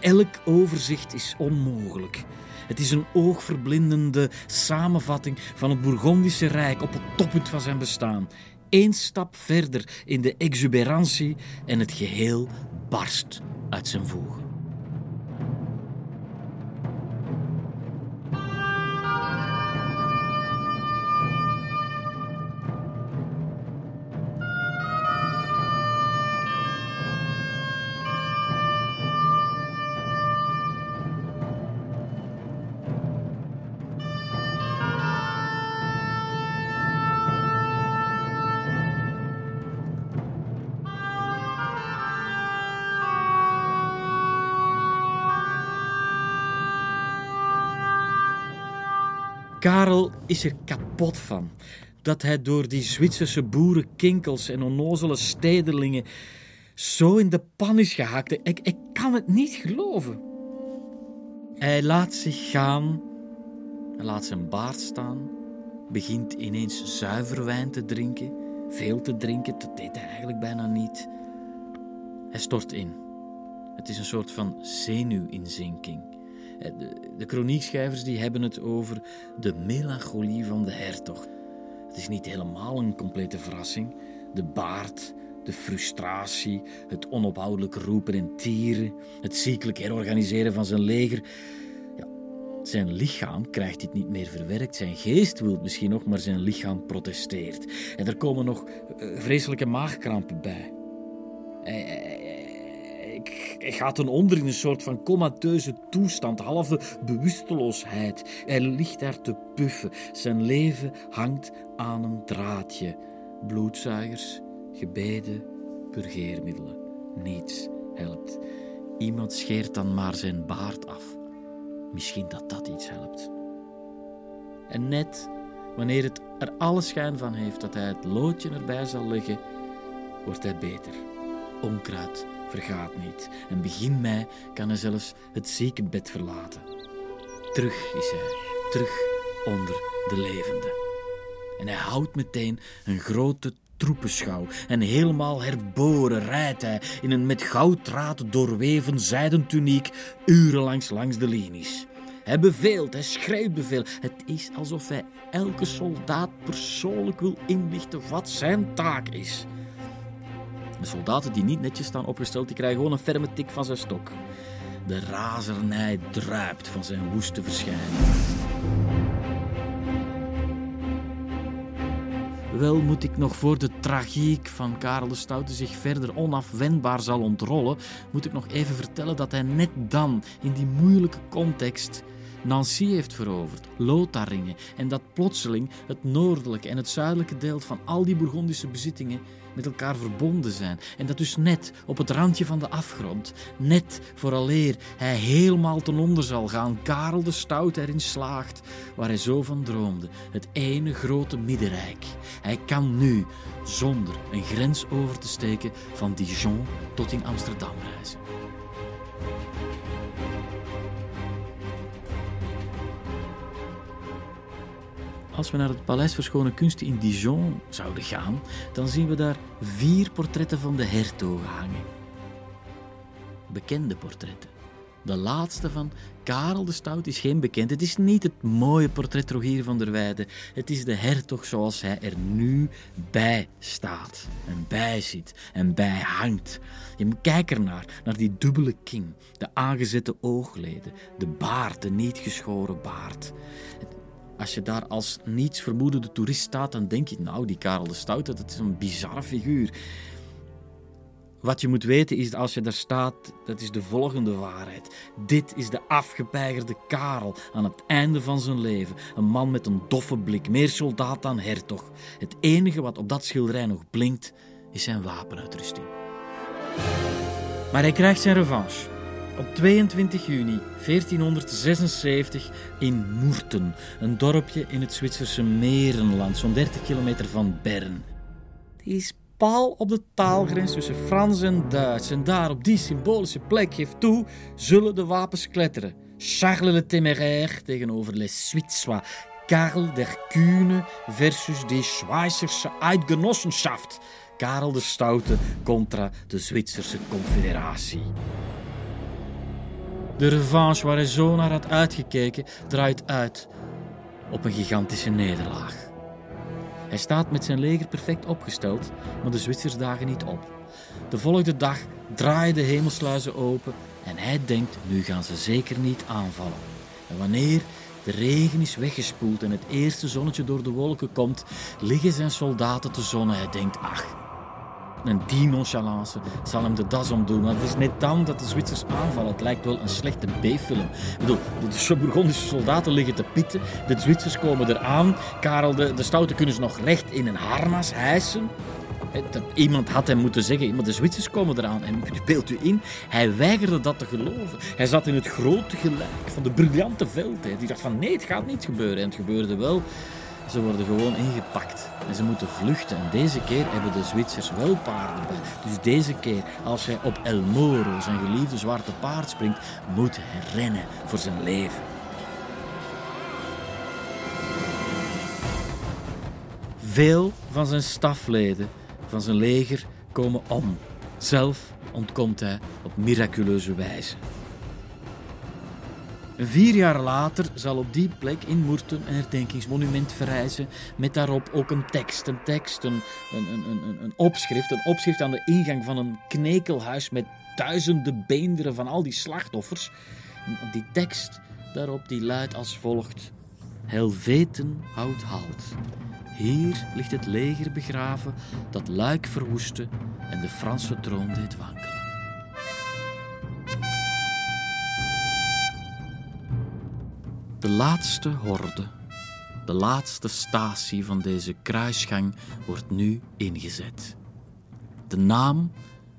Elk overzicht is onmogelijk. Het is een oogverblindende samenvatting van het Bourgondische Rijk op het toppunt van zijn bestaan. Eén stap verder in de exuberantie en het geheel barst uit zijn voegen. Karel is er kapot van dat hij door die Zwitserse boerenkinkels en onnozele stedelingen zo in de pan is gehakt. Ik, ik kan het niet geloven. Hij laat zich gaan, laat zijn baard staan, begint ineens zuiver wijn te drinken, veel te drinken, dat deed hij eigenlijk bijna niet. Hij stort in. Het is een soort van zenuwinzinking. Eh, de, de kroniekschrijvers die hebben het over de melancholie van de hertog. Het is niet helemaal een complete verrassing. De baard, de frustratie, het onophoudelijk roepen en tieren, het ziekelijk herorganiseren van zijn leger. Ja, zijn lichaam krijgt dit niet meer verwerkt. Zijn geest wil misschien nog, maar zijn lichaam protesteert. En er komen nog eh, vreselijke maagkrampen bij. Hij gaat ten onder in een soort van comateuze toestand, halve bewusteloosheid. Hij ligt daar te puffen. Zijn leven hangt aan een draadje. Bloedzuigers, gebeden, purgeermiddelen. Niets helpt. Iemand scheert dan maar zijn baard af. Misschien dat dat iets helpt. En net wanneer het er alle schijn van heeft dat hij het loodje erbij zal leggen, wordt hij beter. Onkruid vergaat niet en begin mei kan hij zelfs het ziekenbed verlaten. Terug is hij, terug onder de levenden. En hij houdt meteen een grote troepenschouw. En helemaal herboren rijdt hij in een met gouddraad doorweven zijden tuniek urenlangs langs de linies. Hij beveelt, hij schreeuwt bevel. Het is alsof hij elke soldaat persoonlijk wil inlichten wat zijn taak is. De soldaten die niet netjes staan opgesteld, die krijgen gewoon een ferme tik van zijn stok. De razernij druipt van zijn woeste verschijning. Wel moet ik nog voor de tragiek van Karel de Stoute zich verder onafwendbaar zal ontrollen, moet ik nog even vertellen dat hij net dan, in die moeilijke context, Nancy heeft veroverd, Lotharingen, en dat plotseling het noordelijke en het zuidelijke deel van al die Bourgondische bezittingen met elkaar verbonden zijn. En dat dus net op het randje van de afgrond, net vooraleer hij helemaal ten onder zal gaan, Karel de Stout erin slaagt, waar hij zo van droomde, het ene grote middenrijk. Hij kan nu, zonder een grens over te steken, van Dijon tot in Amsterdam reizen. Als we naar het Paleis Verschone Kunsten in Dijon zouden gaan, dan zien we daar vier portretten van de hertogen hangen. Bekende portretten. De laatste van Karel de Stout is geen bekend. Het is niet het mooie portret Rogier van der Weijden. Het is de hertog zoals hij er nu bij staat. En bij zit. En bij hangt. Je moet kijken ernaar. Naar die dubbele king. De aangezette oogleden. De baard. De niet geschoren baard. Als je daar als niets vermoedende toerist staat, dan denk je, nou, die Karel de Stoute, dat is een bizarre figuur. Wat je moet weten is, als je daar staat, dat is de volgende waarheid. Dit is de afgepeigerde Karel aan het einde van zijn leven. Een man met een doffe blik, meer soldaat dan hertog. Het enige wat op dat schilderij nog blinkt, is zijn wapenuitrusting. Maar hij krijgt zijn revanche. Op 22 juni 1476 in Moerten, een dorpje in het Zwitserse Merenland, zo'n 30 kilometer van Bern. Die is paal op de taalgrens tussen Frans en Duits. En daar, op die symbolische plek, geeft toe, zullen de wapens kletteren. Charles le Téméraire tegenover les Zwitsois. Karel der Kühne versus die Schweizersche Eidgenossenschaft. Karel de Stoute contra de Zwitserse Confederatie. De revanche waar hij zo naar had uitgekeken draait uit op een gigantische nederlaag. Hij staat met zijn leger perfect opgesteld, maar de Zwitsers dagen niet op. De volgende dag draaien de hemelsluizen open en hij denkt, nu gaan ze zeker niet aanvallen. En wanneer de regen is weggespoeld en het eerste zonnetje door de wolken komt, liggen zijn soldaten te zonnen. Hij denkt, ach, en die nonchalance zal hem de das omdoen. Maar het is net dan dat de Zwitsers aanvallen. Het lijkt wel een slechte B-film. Ik bedoel, de Bourgondische soldaten liggen te pitten. De Zwitsers komen eraan. Karel de, de Stoute kunnen ze nog recht in een harnas hijsen. Iemand had hem moeten zeggen, maar de Zwitsers komen eraan. En beeld u in, hij weigerde dat te geloven. Hij zat in het grote gelijk van de briljante veldheid. Die dacht van nee, het gaat niet gebeuren. En het gebeurde wel. Ze worden gewoon ingepakt en ze moeten vluchten. En deze keer hebben de Zwitsers wel paarden bij. Dus deze keer, als hij op El Moro, zijn geliefde zwarte paard, springt, moet hij rennen voor zijn leven. Veel van zijn stafleden, van zijn leger, komen om. Zelf ontkomt hij op miraculeuze wijze. Vier jaar later zal op die plek in Moerten een herdenkingsmonument verrijzen met daarop ook een tekst, een tekst, een, een, een, een, opschrift, een opschrift aan de ingang van een knekelhuis met duizenden beenderen van al die slachtoffers. Die tekst daarop die luidt als volgt: Helveten houdt halt. Hier ligt het leger begraven dat Luik verwoestte en de Franse troon deed wankelen. De laatste horde, de laatste statie van deze kruisgang wordt nu ingezet. De naam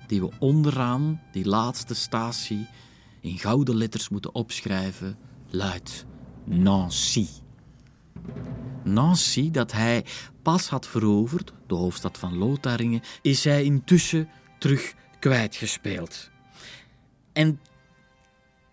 die we onderaan die laatste statie in gouden letters moeten opschrijven luidt Nancy. Nancy, dat hij pas had veroverd, de hoofdstad van Lotharingen, is hij intussen terug kwijtgespeeld. En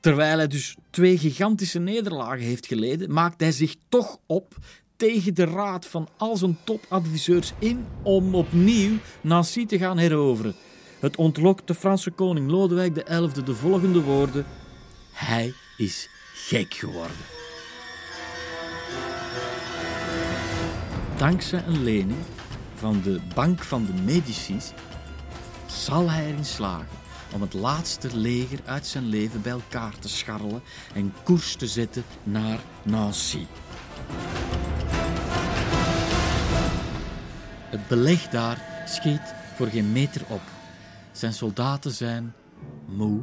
Terwijl hij dus twee gigantische nederlagen heeft geleden, maakt hij zich toch op tegen de raad van al zijn topadviseurs in om opnieuw Nancy te gaan heroveren. Het ontlokt de Franse koning Lodewijk XI de volgende woorden: Hij is gek geworden. Dankzij een lening van de Bank van de Medicis zal hij erin slagen om het laatste leger uit zijn leven bij elkaar te scharrelen en koers te zetten naar Nancy. Het beleg daar schiet voor geen meter op. Zijn soldaten zijn moe.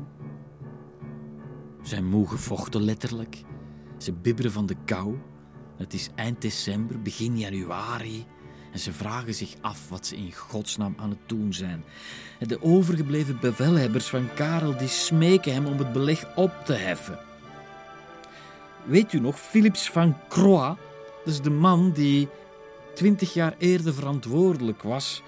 Zijn moe gevochten letterlijk. Ze bibberen van de kou. Het is eind december, begin januari. En ze vragen zich af wat ze in godsnaam aan het doen zijn. De overgebleven bevelhebbers van Karel die smeken hem om het beleg op te heffen. Weet u nog, Philips van Croix, dat is de man die twintig jaar eerder verantwoordelijk was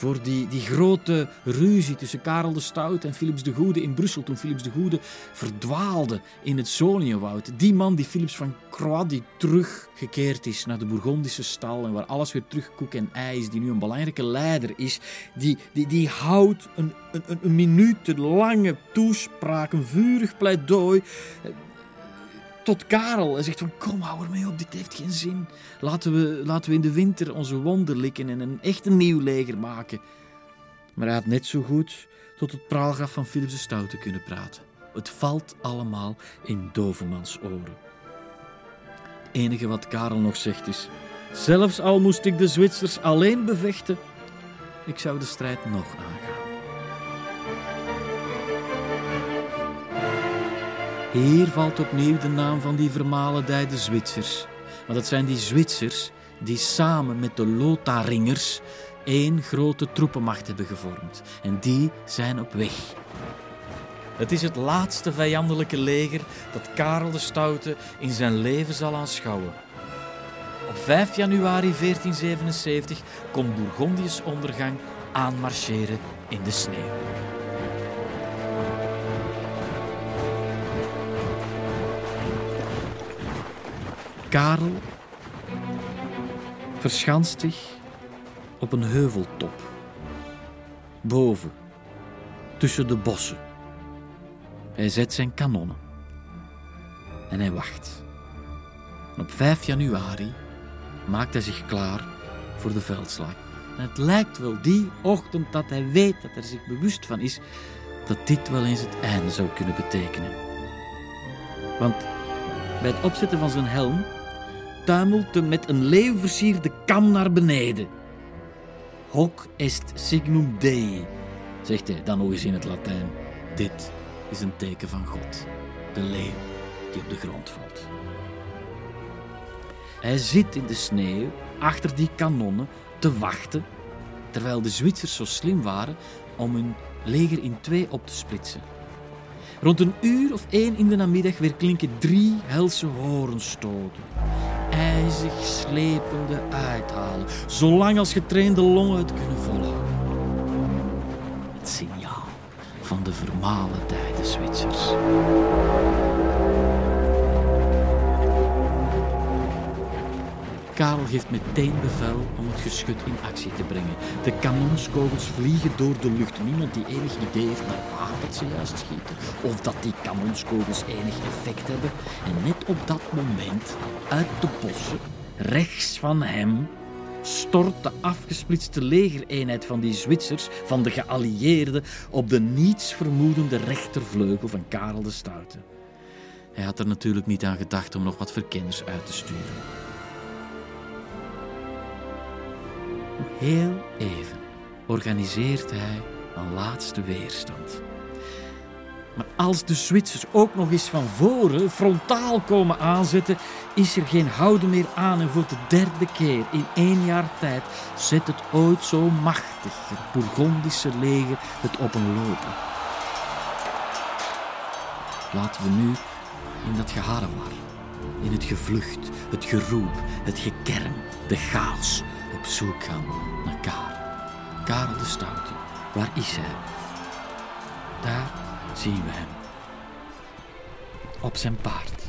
voor die, die grote ruzie tussen Karel de Stout en Philips de Goede in Brussel, toen Philips de Goede verdwaalde in het Zoniëwoud. Die man, die Philips van Croix, die teruggekeerd is naar de Bourgondische stal en waar alles weer terug koek en ei is, die nu een belangrijke leider is, die, die, die houdt een, een, een minuut lange toespraak, een vurig pleidooi tot Karel. Hij zegt van, kom, hou ermee op, dit heeft geen zin. Laten we, laten we in de winter onze wonden likken en een echt een nieuw leger maken. Maar hij had net zo goed tot het praalgraf van Philips de Stoute kunnen praten. Het valt allemaal in Dovemans oren. Het enige wat Karel nog zegt is, zelfs al moest ik de Zwitsers alleen bevechten, ik zou de strijd nog aangaan. Hier valt opnieuw de naam van die vermalendijde Zwitsers. Want het zijn die Zwitsers die samen met de Lotharingers één grote troepenmacht hebben gevormd. En die zijn op weg. Het is het laatste vijandelijke leger dat Karel de Stoute in zijn leven zal aanschouwen. Op 5 januari 1477 komt Bourgondië's ondergang aanmarcheren in de sneeuw. Karel verschanst zich op een heuveltop. Boven, tussen de bossen. Hij zet zijn kanonnen. En hij wacht. op 5 januari maakt hij zich klaar voor de veldslag. En het lijkt wel die ochtend dat hij weet, dat hij zich bewust van is, dat dit wel eens het einde zou kunnen betekenen. Want bij het opzetten van zijn helm tuimelt met een leeuw versierde kam naar beneden. Hoc est signum Dei, zegt hij dan nog eens in het Latijn. Dit is een teken van God, de leeuw die op de grond valt. Hij zit in de sneeuw achter die kanonnen te wachten, terwijl de Zwitsers zo slim waren om hun leger in twee op te splitsen. Rond een uur of één in de namiddag weer klinken drie helse horenstoten ijzig slepende uithalen, zolang als getrainde longen het kunnen volhouden. Het signaal van de vermalen tijden Zwitsers. Karel geeft meteen bevel om het geschut in actie te brengen. De kanonskogels vliegen door de lucht. Niemand die enig idee heeft naar waar dat ze juist schieten. Of dat die kanonskogels enig effect hebben. En net op dat moment, uit de bossen, rechts van hem, stort de afgesplitste legereenheid van die Zwitsers, van de geallieerden, op de nietsvermoedende rechtervleugel van Karel de Stoute. Hij had er natuurlijk niet aan gedacht om nog wat verkenners uit te sturen. Heel even organiseert hij een laatste weerstand. Maar als de Zwitsers ook nog eens van voren frontaal komen aanzetten, is er geen houden meer aan. En voor de derde keer in één jaar tijd zet het ooit zo machtig, het Bourgondische leger, het op een lopen. Laten we nu in dat geharrewar, in het gevlucht, het geroep, het gekerm, de chaos, op zoek gaan naar Karel. Karel de Stoute. Waar is hij? Daar zien we hem. Op zijn paard.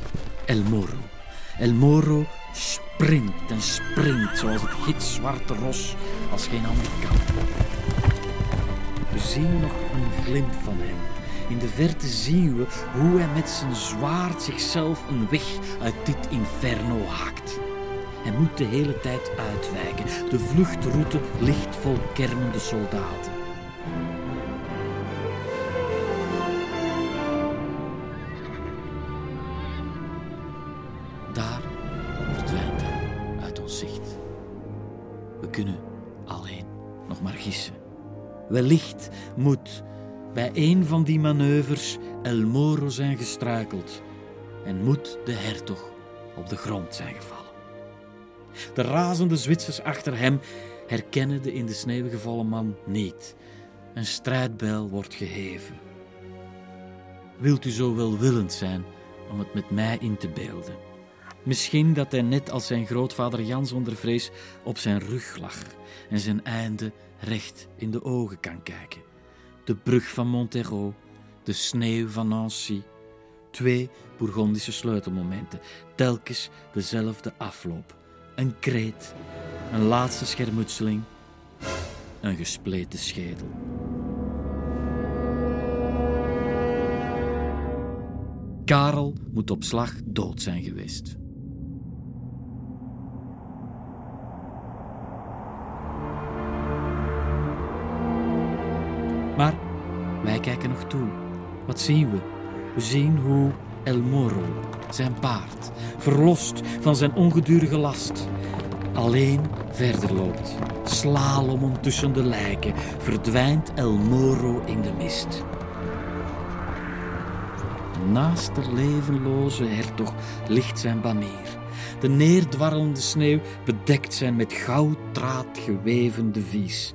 El Moro. El Moro springt en springt zoals het gitzwarte ros als geen ander kan. We zien nog een glimp van hem. In de verte zien we hoe hij met zijn zwaard zichzelf een weg uit dit inferno haakt. Hij moet de hele tijd uitwijken. De vluchtroute ligt vol kermende soldaten. Daar verdwijnt hij uit ons zicht. We kunnen alleen nog maar gissen. Wellicht moet bij een van die manoeuvres El Moro zijn gestruikeld en moet de hertog op de grond zijn gevallen. De razende Zwitsers achter hem herkennen de in de sneeuw gevallen man niet. Een strijdbijl wordt geheven. Wilt u zo welwillend zijn om het met mij in te beelden? Misschien dat hij net als zijn grootvader Jan zonder vrees op zijn rug lag en zijn einde recht in de ogen kan kijken. De brug van Montero, de sneeuw van Nancy. Twee Bourgondische sleutelmomenten, telkens dezelfde afloop. Een kreet, een laatste schermutseling, een gespleten schedel. Karel moet op slag dood zijn geweest. Maar wij kijken nog toe. Wat zien we? We zien hoe El Moro, zijn paard, verlost van zijn ongedurige last, alleen verder loopt. Slalom tussen de lijken, verdwijnt El Moro in de mist. Naast de levenloze hertog ligt zijn banier. De neerdwarrelende sneeuw bedekt zijn met gouddraad geweven devies.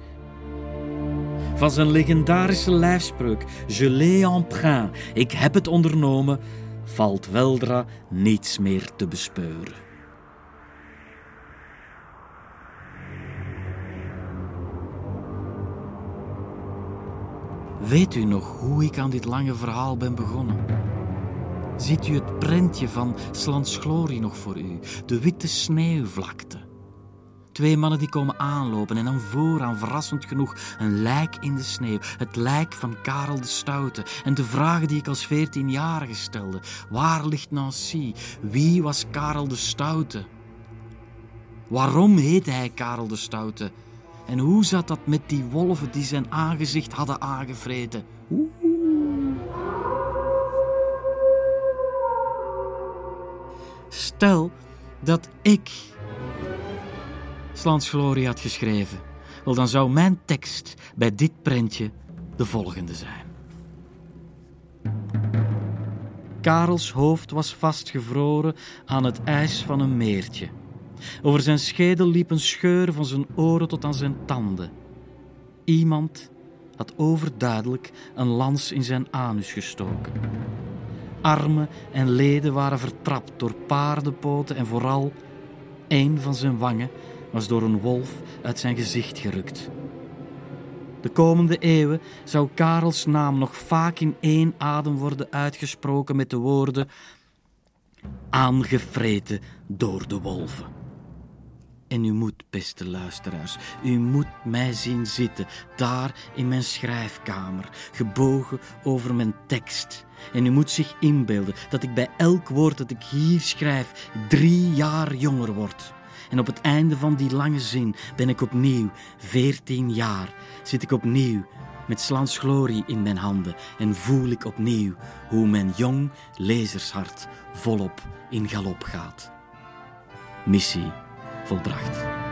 Van zijn legendarische lijfspreuk Je l'ai emprunt, ik heb het ondernomen, valt weldra niets meer te bespeuren. Weet u nog hoe ik aan dit lange verhaal ben begonnen? Ziet u het prentje van Slans Glorie nog voor u? De witte sneeuwvlakte. Twee mannen die komen aanlopen en dan vooraan, verrassend genoeg, een lijk in de sneeuw. Het lijk van Karel de Stoute. En de vragen die ik als veertienjarige stelde. Waar ligt Nancy? Wie was Karel de Stoute? Waarom heette hij Karel de Stoute? En hoe zat dat met die wolven die zijn aangezicht hadden aangevreten? Oeh. Stel dat ik Slans had geschreven, wel dan zou mijn tekst bij dit prentje de volgende zijn. Karels hoofd was vastgevroren aan het ijs van een meertje. Over zijn schedel liep een scheur van zijn oren tot aan zijn tanden. Iemand had overduidelijk een lans in zijn anus gestoken. Armen en leden waren vertrapt door paardenpoten en vooral een van zijn wangen was door een wolf uit zijn gezicht gerukt. De komende eeuwen zou Karels naam nog vaak in één adem worden uitgesproken met de woorden aangevreten door de wolven. En u moet, beste luisteraars, u moet mij zien zitten, daar in mijn schrijfkamer, gebogen over mijn tekst. En u moet zich inbeelden dat ik bij elk woord dat ik hier schrijf drie jaar jonger word. En op het einde van die lange zin ben ik opnieuw veertien jaar, zit ik opnieuw met Slans glorie in mijn handen en voel ik opnieuw hoe mijn jong lezershart volop in galop gaat. Missie volbracht.